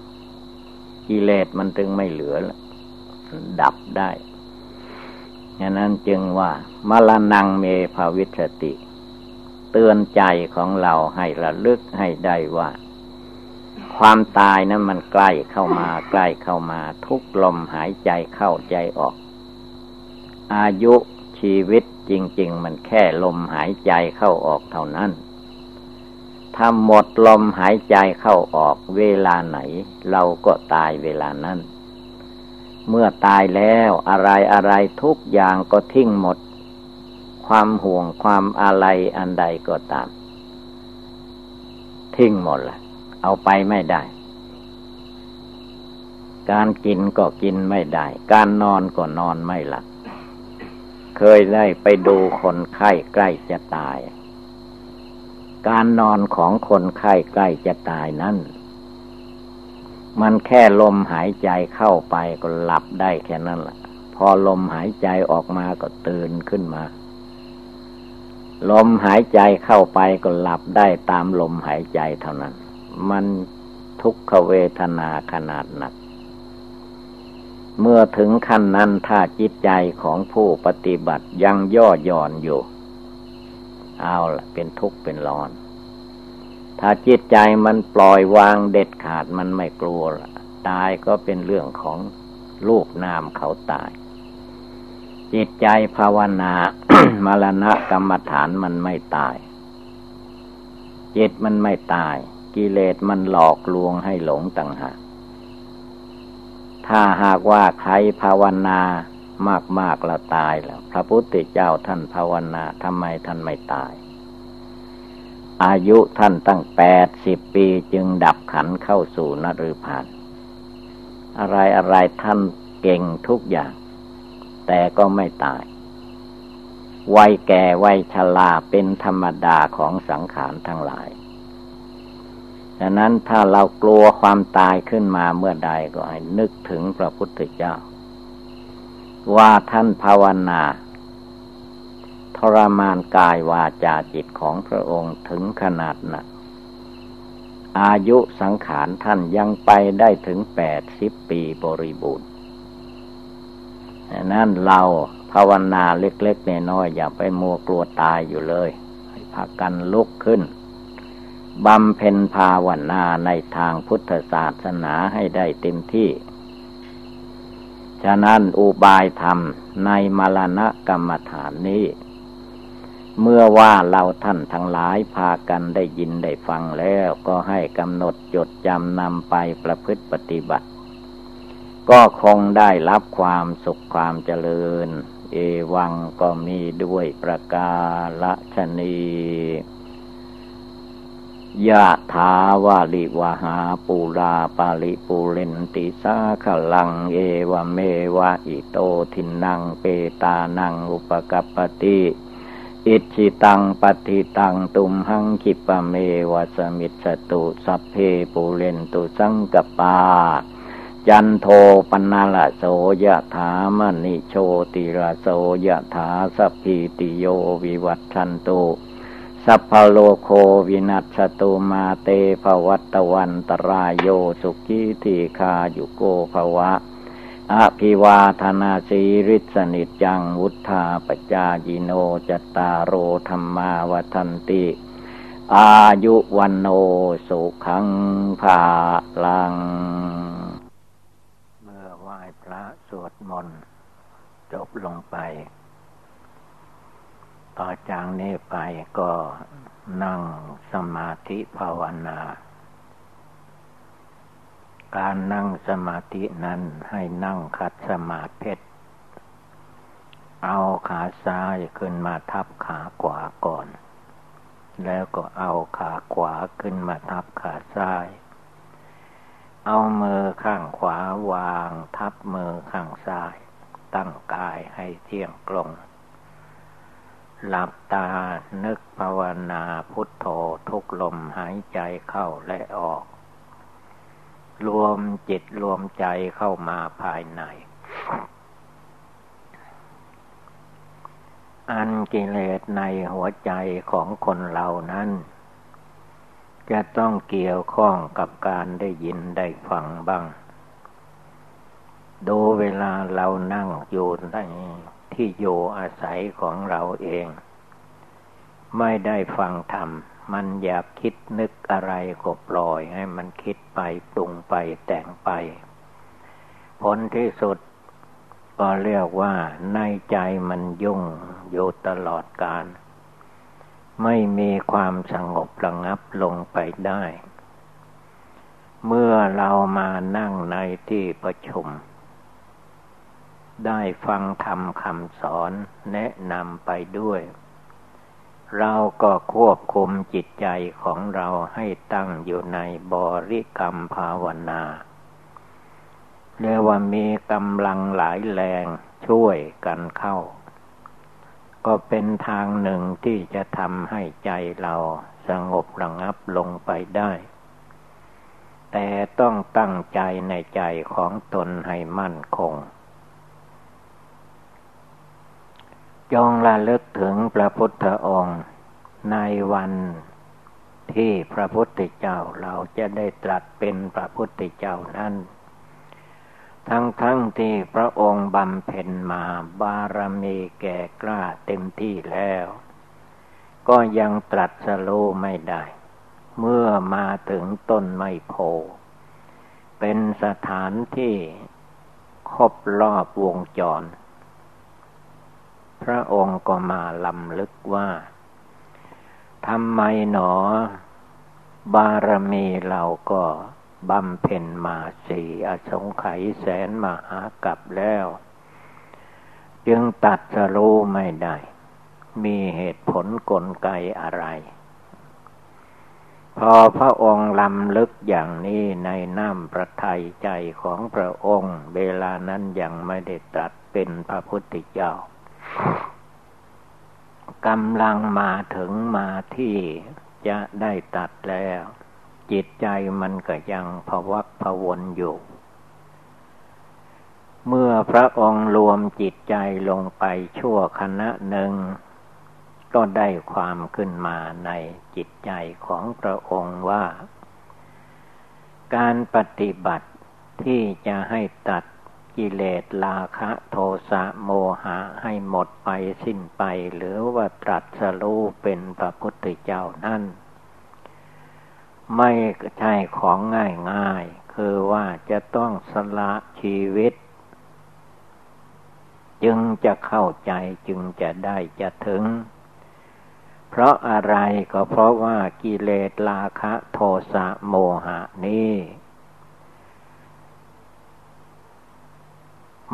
กิเลสมันถึงไม่เหลือแล้วดับได้ฉะนั้นจึงว่ามรณงเมภาวิสติ เตือนใจของเราให้ระลึกให้ได้ว่า ความตายนั้นมันใกล้เข้ามาใกล้เข้ามา ทุกลมหายใจเข้าใจออก อายุชีวิตจริง ๆ มันแค่ลมหายใจเข้าออกเท่านั้น ถ้าหมดลมหายใจเข้าออกเวลาไหน เราก็ตายเวลานั้น เมื่อตายแล้วอะไรอะไรทุกอย่างก็ทิ้งหมด ความห่วงความอะไรอันใดก็ตาม ทิ้งหมดละเอาไปไม่ได้ การกินก็กินไม่ได้ การนอนก็นอนไม่หลับเคยได้ไปดูคนไข้ใกล้จะตาย การนอนของคนไข้ใกล้จะตายนั้น มันแค่ลมหายใจเข้าไปก็หลับได้แค่นั้นแหละพอลมหายใจออกมาก็ตื่นขึ้นมา ลมหายใจเข้าไปก็หลับได้ตามลมหายใจเท่านั้น มันทุกขเวทนาขนาดหนัก เมื่อถึงขั้นนั้นถ้าจิตใจของผู้ปฏิบัติยังย่อหย่อนอยู่ เอาละเป็นทุกข์เป็นร้อน ถ้าจิตใจมันปล่อยวางเด็ดขาดมันไม่กลัวละตายก็เป็นเรื่องของลูกนามเขาตาย จิตใจภาวนามรณะกรรมฐานมันไม่ตาย จิตมันไม่ตาย กิเลสมันหลอกลวงให้หลงต่างหากถ้าหากว่าใครภาวนา มากๆแล้วตายแล้ว พระพุทธเจ้าท่านภาวนาทำไมท่านไม่ตาย อายุท่านตั้งแปดสิบปีจึงดับขันเข้าสู่นรุพานอะไรอะไรท่านเก่งทุกอย่าง แต่ก็ไม่ตาย วัยแก่วัยชราเป็นธรรมดาของสังขารทั้งหลายฉะนั้นถ้าเรากลัวความตายขึ้นมาเมื่อใดก็ให้นึกถึงพระพุทธเจ้า ว่าท่านภาวนา ทรมานกายวาจาจิตของพระองค์ถึงขนาดนั้นอายุสังขารท่านยังไปได้ถึงแปดสิบปีบริบูรณ์นั้นเราภาวนาเล็กๆน้อยๆอย่าไปมัวกลัวตายอยู่เลย ให้พากันลุกขึ้นบำเพ็ญภาวนาในทางพุทธศาสนาให้ได้เต็มที่ ฉะนั้นอุบายธรรมในมรณะกรรมฐานนี้ เมื่อว่าเราท่านทั้งหลายพากันได้ยินได้ฟังแล้วก็ให้กำหนดจดจำนำไปประพฤติปฏิบัติ ก็คงได้รับความสุขความเจริญ เอวังก็มีด้วยประกาศชนี ยะถาวาลิวหาปูราปาลิปูเรนติสาขลังเอวเมวะอิโตทินังเปตานังอุปกัปติอิชิตังปฏิตังตุมหังคิปะเมวะสมิสตุสัพเพปูเรนตุสังกปา จันโทปนาละโสยะถามณิโชติระโสยะถาสัพพิติโยวิวัตชันตุ สัพพโลโควินัสตุมาเตภวัตวันตรายโยสุขีทีคายุโกภวะ อภิวาธนาสีริสนิจังวุธาปจายิโนจตารโรธรรมาวทันติ อายุวันโนสุขังภาลัง เมื่อไหว้พระสวดมนต์จบลงไป ต่อจากนี้ไปก็นั่งสมาธิภาวนา การนั่งสมาธินั้นให้นั่งคัดสมาธิเอาขาซ้ายขึ้นมาทับขาขวาก่อน แล้วก็เอาขาขวาขึ้นมาทับขาซ้าย เอามือข้างขวาวางทับมือข้างซ้าย ตั้งกายให้เที่ยงตรง หลับตานึกภาวนาพุทโธทุกลมหายใจเข้าและออก รวมจิตรวมใจเข้ามาภายใน อันกิเลสในหัวใจของคนเรานั้น จะต้องเกี่ยวข้องกับการได้ยินได้ฟังบ้าง ดูเวลาเรานั่งอยู่ใน ที่อยู่อาศัยของเราเอง ไม่ได้ฟังธรรม มันอยากคิดนึกอะไรก็ปล่อยให้มันคิดไปปรุงไปแต่งไป ผลที่สุดก็เรียกว่าในใจมันยุ่งอยู่ตลอดกาลไม่มีความสงบระงับลงไปได้ เมื่อเรามานั่งในที่ประชุม ได้ฟังธรรมคำสอนแนะนำไปด้วย เราก็ควบคุมจิตใจของเราให้ตั้งอยู่ในบริกรรมภาวนาเรียกว่ามีกำลังหลายแรงช่วยกันเข้า ก็เป็นทางหนึ่งที่จะทำให้ใจเราสงบระงับลงไปได้ แต่ต้องตั้งใจในใจของตนให้มั่นคง จงระลึกถึงพระพุทธองค์ ในวันที่พระพุทธเจ้าเราจะได้ตรัสเป็นพระพุทธเจ้านั้น ทั้งทั้งที่พระองค์บำเพ็ญมาบารมีแก่กล้าเต็มที่แล้ว ก็ยังตรัสรู้ไม่ได้ เมื่อมาถึงต้นไมโพ เป็นสถานที่ครบรอบวงจร พระองค์ก็มาลำลึกว่าทำไมหนอ บารมีเราก็บำเพ็ญมาสี่อสงไขยแสนมหากับแล้ว จึงตัดสรู้ไม่ได้ มีเหตุผลกลไกอะไร พอพระองค์ลำลึกอย่างนี้ในน้ำพระทัยใจของพระองค์ เวลานั้นยังไม่ได้ตรัสเป็นพระพุทธเจ้า กำลังมาถึงมาที่จะได้ตัดแล้ว จิตใจมันก็ยังพวักพวนอยู่ เมื่อพระองค์รวมจิตใจลงไปชั่วขณะหนึ่ง ก็ได้ความขึ้นมาในจิตใจของพระองค์ว่า การปฏิบัติที่จะให้ตัด กิเลสราคะโทสะโมหะให้หมดไปสิ้นไป หรือว่าตรัสรู้เป็นพระพุทธเจ้านั่น ไม่ใช่ของง่ายง่ายคือว่าจะต้องสละชีวิต จึงจะเข้าใจจึงจะได้จะถึง เพราะอะไรก็เพราะว่ากิเลสราคะโทสะโมหะนี้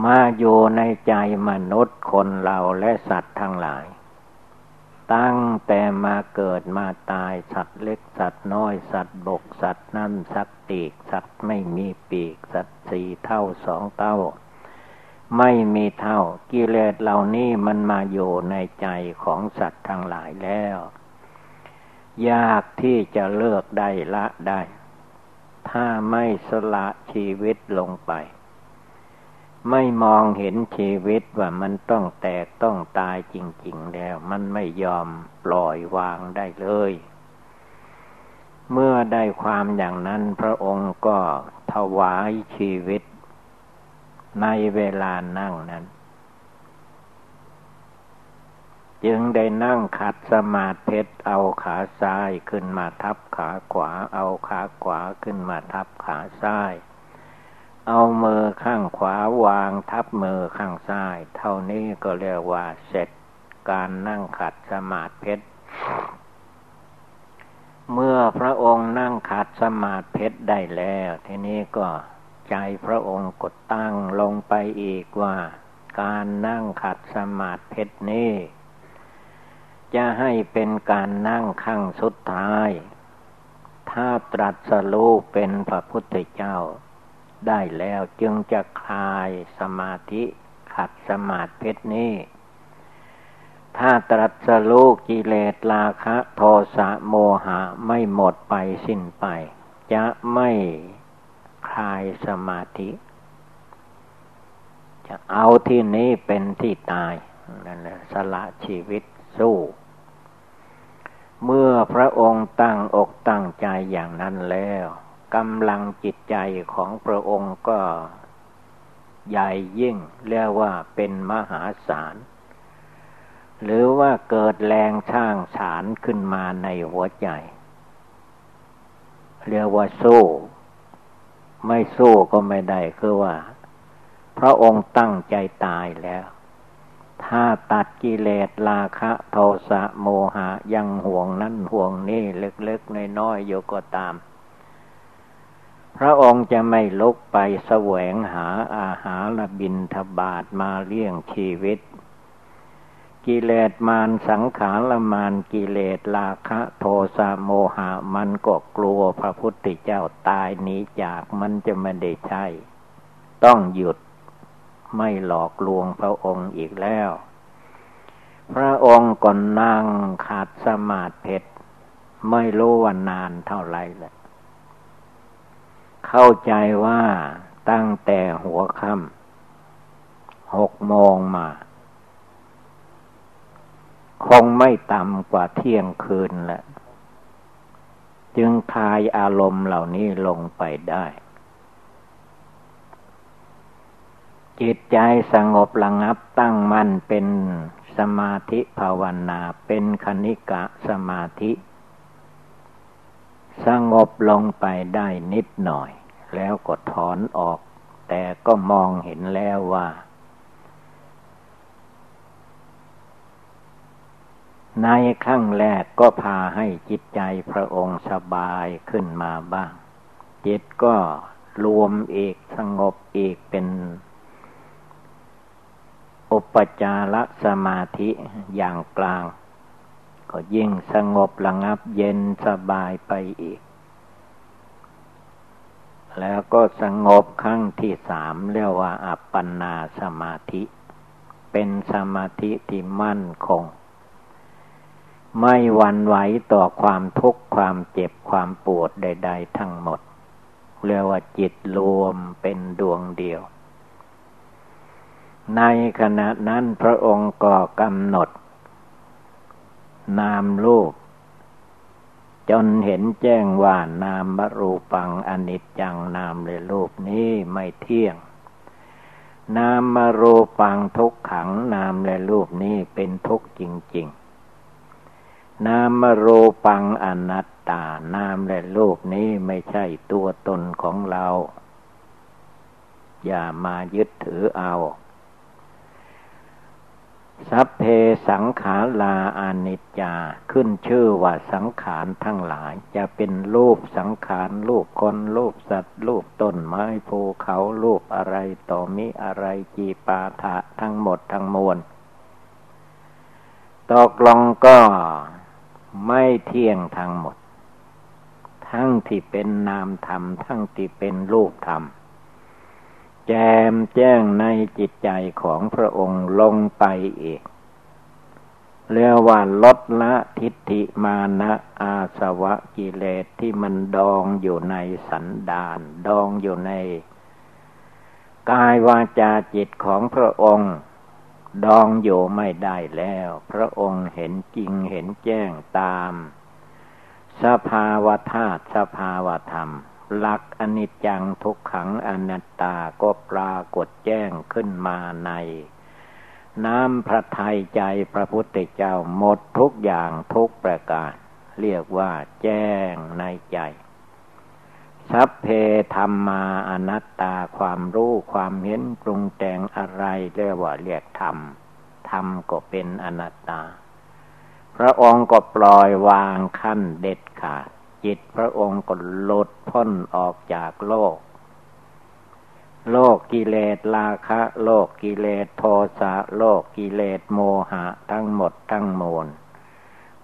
มาอยู่ในใจมนุษย์คนเราและสัตว์ทั้งหลาย ตั้งแต่มาเกิดมาตายสัตว์เล็กสัตว์น้อย สัตว์บกสัตว์นั่นสัตว์ตีก สัตว์ไม่มีปีก สัตว์สี่เท่าสองเท่าไม่มีเท่ากิเลสเหล่านี้มันมาอยู่ในใจของสัตว์ทั้งหลายแล้ว ยากที่จะเลิกได้ละได้ ถ้าไม่สละชีวิตลงไป ไม่มองเห็นชีวิตว่ามันต้องแตกต้องตายจริง ๆ แล้ว มันไม่ยอมปล่อยวางได้เลย เมื่อได้ความอย่างนั้นพระองค์ก็ถวายชีวิต ในเวลานั่งนั้น จึงได้นั่งขัดสมาธิเอาขาซ้ายขึ้นมาทับขาขวา เอาขาขวาขึ้นมาทับขาซ้าย เอามือข้างขวาวางทับมือข้างซ้าย เท่านี้ก็เรียกว่าเสร็จการนั่งขัดสมาธิเมื่อพระองค์นั่งขัดสมาธิได้แล้ว ทีนี้ก็ใจพระองค์กดตั้งลงไปอีกว่า การนั่งขัดสมาธินี้จะให้เป็นการนั่งขั้งสุดท้าย ถ้าตรัสรู้เป็นพระพุทธเจ้า ได้แล้วจึงจะคลายสมาธิขัดสมาธินี้ถ้าตรัสรู้กิเลสราคะโทสะโมหะไม่หมดไปสิ้นไป จะไม่คลายสมาธิ จะเอาที่นี้เป็นที่ตายนั่นแหละสละชีวิตสู้ เมื่อพระองค์ตั้งอกตั้งใจอย่างนั้นแล้ว กำลังจิตใจของพระองค์ก็ใหญ่ยิ่งเรียกว่าเป็นมหาศาล หรือว่าเกิดแรงช่างสารขึ้นมาในหัวใจ เรียกว่าสู้ ไม่สู้ก็ไม่ได้คือว่า พระองค์ตั้งใจตายแล้ว ถ้าตัดกิเลสราคะโทสะโมหะยังห่วงนั่นห่วงนี่เล็กๆน้อยๆอยู่ก็ตาม พระองค์จะไม่ลุกไปแสวงหาอาหารบินทบาทมาเลี้ยงชีวิต กิเลสมารสังขารมารกิเลสราคะโทสะโมหะมันก็กลัวพระพุทธเจ้าตายหนีจากมันจะไม่ได้ใช่ต้องหยุดไม่หลอกลวงพระองค์อีกแล้ว พระองค์ก่อนนั่งขาดสมาธิไม่รู้ว่านานเท่าไรเลย เข้าใจว่าตั้งแต่หัวค่ำหกโมงมา คงไม่ต่ำกว่าเที่ยงคืนแหละ จึงคลายอารมณ์เหล่านี้ลงไปได้ จิตใจสงบระงับตั้งมั่นเป็นสมาธิภาวนาเป็นคณิกะสมาธิ สงบลงไปได้นิดหน่อย แล้วก็ถอนออก แต่ก็มองเห็นแล้วว่า ในขั้งแรกก็พาให้จิตใจพระองค์สบายขึ้นมาบ้าง จิตก็รวมเอกสงบเอกเป็นอุปจารสมาธิอย่างกลาง ก็ยิ่งสงบระงับเย็นสบายไปอีก แล้วก็สงบครั้งที่สามเรียกว่าอัปปนาสมาธิ เป็นสมาธิที่มั่นคง ไม่หวั่นไหวต่อความทุกข์ความเจ็บความปวดใด ๆ ทั้งหมด เรียกว่าจิตรวมเป็นดวงเดียว ในขณะนั้นพระองค์ก็กำหนด นามรูปจนเห็นแจ้งว่านามรูปังอนิจจังนามเลยรูปนี้ไม่เที่ยง นามมรูปังทุกขังนามและรูปนี้เป็นทุกข์จริง ๆ นามรูปังอนัตตานามและรูปนี้ไม่ใช่ตัวตนของเรา อย่ามายึดถือเอา สัพเพสังขาราอานิจจา ขึ้นชื่อว่าสังขารทั้งหลาย จะเป็นรูปสังขารรูปคนรูปสัตว์รูปต้นไม้ภูเขารูปอะไรต่อมีอะไรจีปาถะทั้งหมดทั้งมวลตกลงก็ไม่เที่ยงทั้งหมด ทั้งที่เป็นนามธรรม ทั้งที่เป็นรูปธรรม แจมแจ้งในจิตใจของพระองค์ลงไปอีกเรียกว่าลดละทิฏฐิมานะอาสวะกิเลสที่มันดองอยู่ในสันดาน ดองอยู่ใน กายวาจาจิตของพระองค์ ดองอยู่ไม่ได้แล้ว พระองค์เห็นจริงเห็นแจ้งตาม สภาวธาตุสภาวธรรม หลักอนิจจังทุกขังอนัตตาก็ปรากฏแจ้งขึ้นมาใน น้ำพระทัยใจพระพุทธเจ้าหมดทุกอย่างทุกประการ เรียกว่าแจ้งในใจ สัพเพธรรมาอนัตตาความรู้ความเห็นปรุงแต่งอะไรเรียกว่าเรียกธรรมธรรมก็เป็นอนัตตา พระองค์ก็ปล่อยวางขั้นเด็ดขาด จิตพระองค์ก็ลดพ้นออกจากโลก โลกกิเลสราคะ โลกกิเลสโทสะโลกกิเลสโมหะทั้งหมดทั้งมวล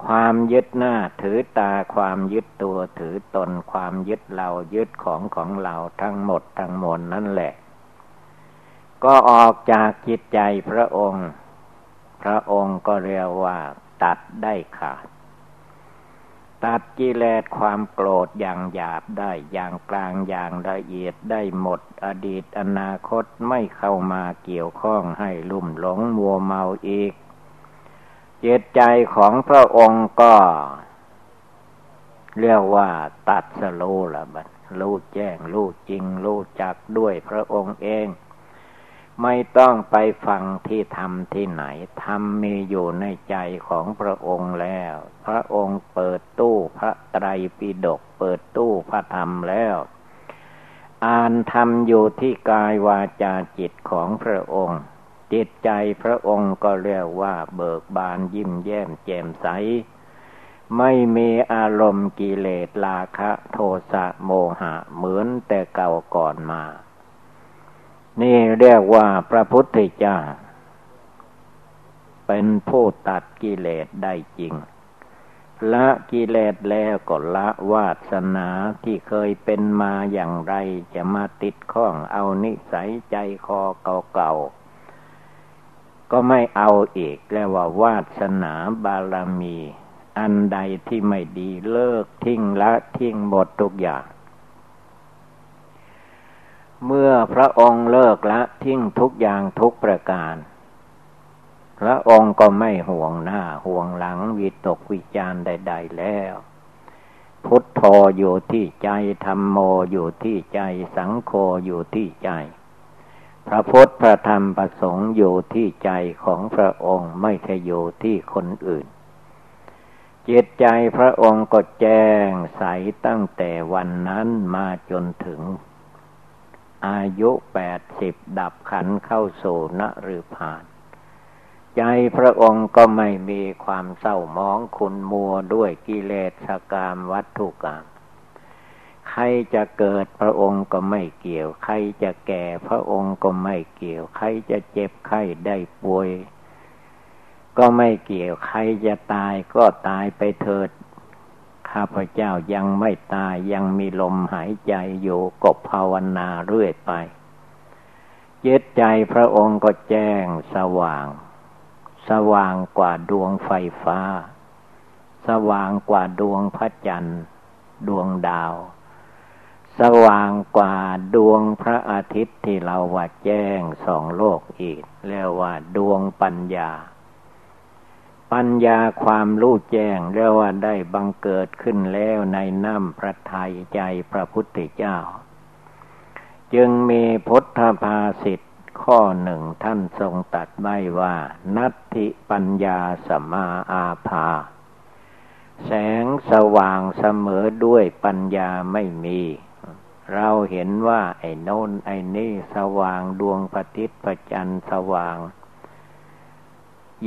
ความยึดหน้าถือตาความยึดตัวถือตนความยึดเรายึดของของเราทั้งหมดทั้งมวลนั่นแหละ ก็ออกจากจิตใจพระองค์ พระองค์ก็เรียกว่าตัดได้ขาด ตัดกิเลสความโกรธอย่างหยาบได้อย่างกลางอย่างละเอียดได้หมด อดีตอนาคตไม่เข้ามาเกี่ยวข้องให้ลุ่มหลงมัวเมาอีกจิตใจของพระองค์ก็ เรียกว่าตัดสโลละบัดรู้แจ้งรู้จริงรู้จักด้วยพระองค์เอง ไม่ต้องไปฟังที่ทำที่ไหนทำมีอยู่ในใจของพระองค์แล้ว พระองค์เปิดตู้พระไตรปิฎกเปิดตู้พระธรรมแล้ว อ่านธรรมอยู่ที่กายวาจาจิตของพระองค์ จิตใจพระองค์ก็เรียกว่าเบิกบานยิ้มแย้มแจ่มใส ไม่มีอารมณ์กิเลสราคะ โทสะโมหะเหมือนแต่เก่าก่อนมา นี่เรียกว่าพระพุทธเจ้าเป็นผู้ตัดกิเลสได้จริง ละกิเลสแล้วก็ละวาสนาที่เคยเป็นมาอย่างไร จะมาติดข้องเอานิสัยใจคอเก่าๆ ก็ไม่เอาอีกแล้วว่าวาสนาบารมี อันใดที่ไม่ดีเลิกทิ้งละทิ้งหมดทุกอย่าง เมื่อพระองค์เลิกละทิ้งทุกอย่างทุกประการ พระองค์ก็ไม่ห่วงหน้าห่วงหลังวิตกวิจารใด ๆ แล้ว พุทโธอยู่ที่ใจธรรมโมอยู่ที่ใจสังโฆอยู่ที่ใจ พระพุทธพระธรรมพระสงฆ์อยู่ที่ใจของพระองค์ไม่ใช่อยู่ที่คนอื่นจิตใจพระองค์ก็แจ้งใสตั้งแต่วันนั้นมาจนถึง อายุแปดสิบดับขันเข้าสู่นฤพาน ใจพระองค์ก็ไม่มีความเศร้ามองคุณมัวด้วยกิเลสกรรมวัตถุกรรมใครจะเกิดพระองค์ก็ไม่เกี่ยว ใครจะแก่พระองค์ก็ไม่เกี่ยว ใครจะเจ็บไข้ได้ป่วย ก็ไม่เกี่ยว ใครจะตายก็ตายไปเถิด ข้าพเจ้ายังไม่ตายยังมีลมหายใจอยู่กบภาวนาเรื่อยไปเย็ดใจพระองค์ก็แจ้งสว่าง สว่างกว่าดวงไฟฟ้า สว่างกว่าดวงพระจันทร์ ดวงดาว สว่างกว่าดวงพระอาทิตย์ที่เราว่าแจ้งสองโลกอีก เรียกว่าดวงปัญญา ปัญญาความรู้แจ้งเรียกว่าได้บังเกิดขึ้นแล้วในน้ำพระทัยใจพระพุทธเจ้า จึงมีพุทธภาษิต ข้อหนึ่งท่านทรงตัดไว้ว่า นัตถิปัญญาสมาอาภา แสงสว่างเสมอด้วยปัญญาไม่มี เราเห็นว่า ไอ้โน้นไอ้นี่สว่างดวงประทิตประจันสว่าง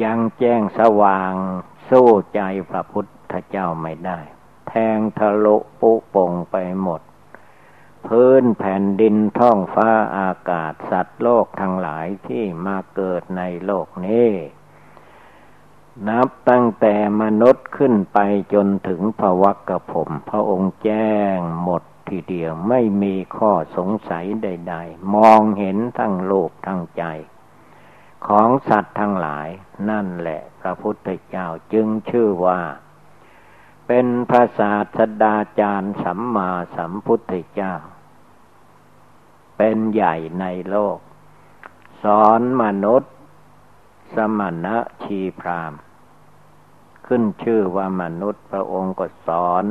ยังแจ้งสว่างสู้ใจพระพุทธเจ้าไม่ได้ แทงทะลุปุปงไปหมด พื้นแผ่นดินท้องฟ้าอากาศสัตว์โลกทั้งหลายที่มาเกิดในโลกนี้ นับตั้งแต่มนุษย์ขึ้นไปจนถึงพระวักกะผม พระองค์แจ้งหมดทีเดียวไม่มีข้อสงสัยใด ๆ มองเห็นทั้งโลกทั้งใจ ของสัตว์ทั้งหลาย นั่นแหละ พระพุทธเจ้าจึงชื่อว่า เป็นพระศาสดาจารย์สัมมาสัมพุทธเจ้า เป็นใหญ่ในโลก สอนมนุษย์ สมณะชีพราม ขึ้นชื่อว่ามนุษย์พระองค์ก็สอน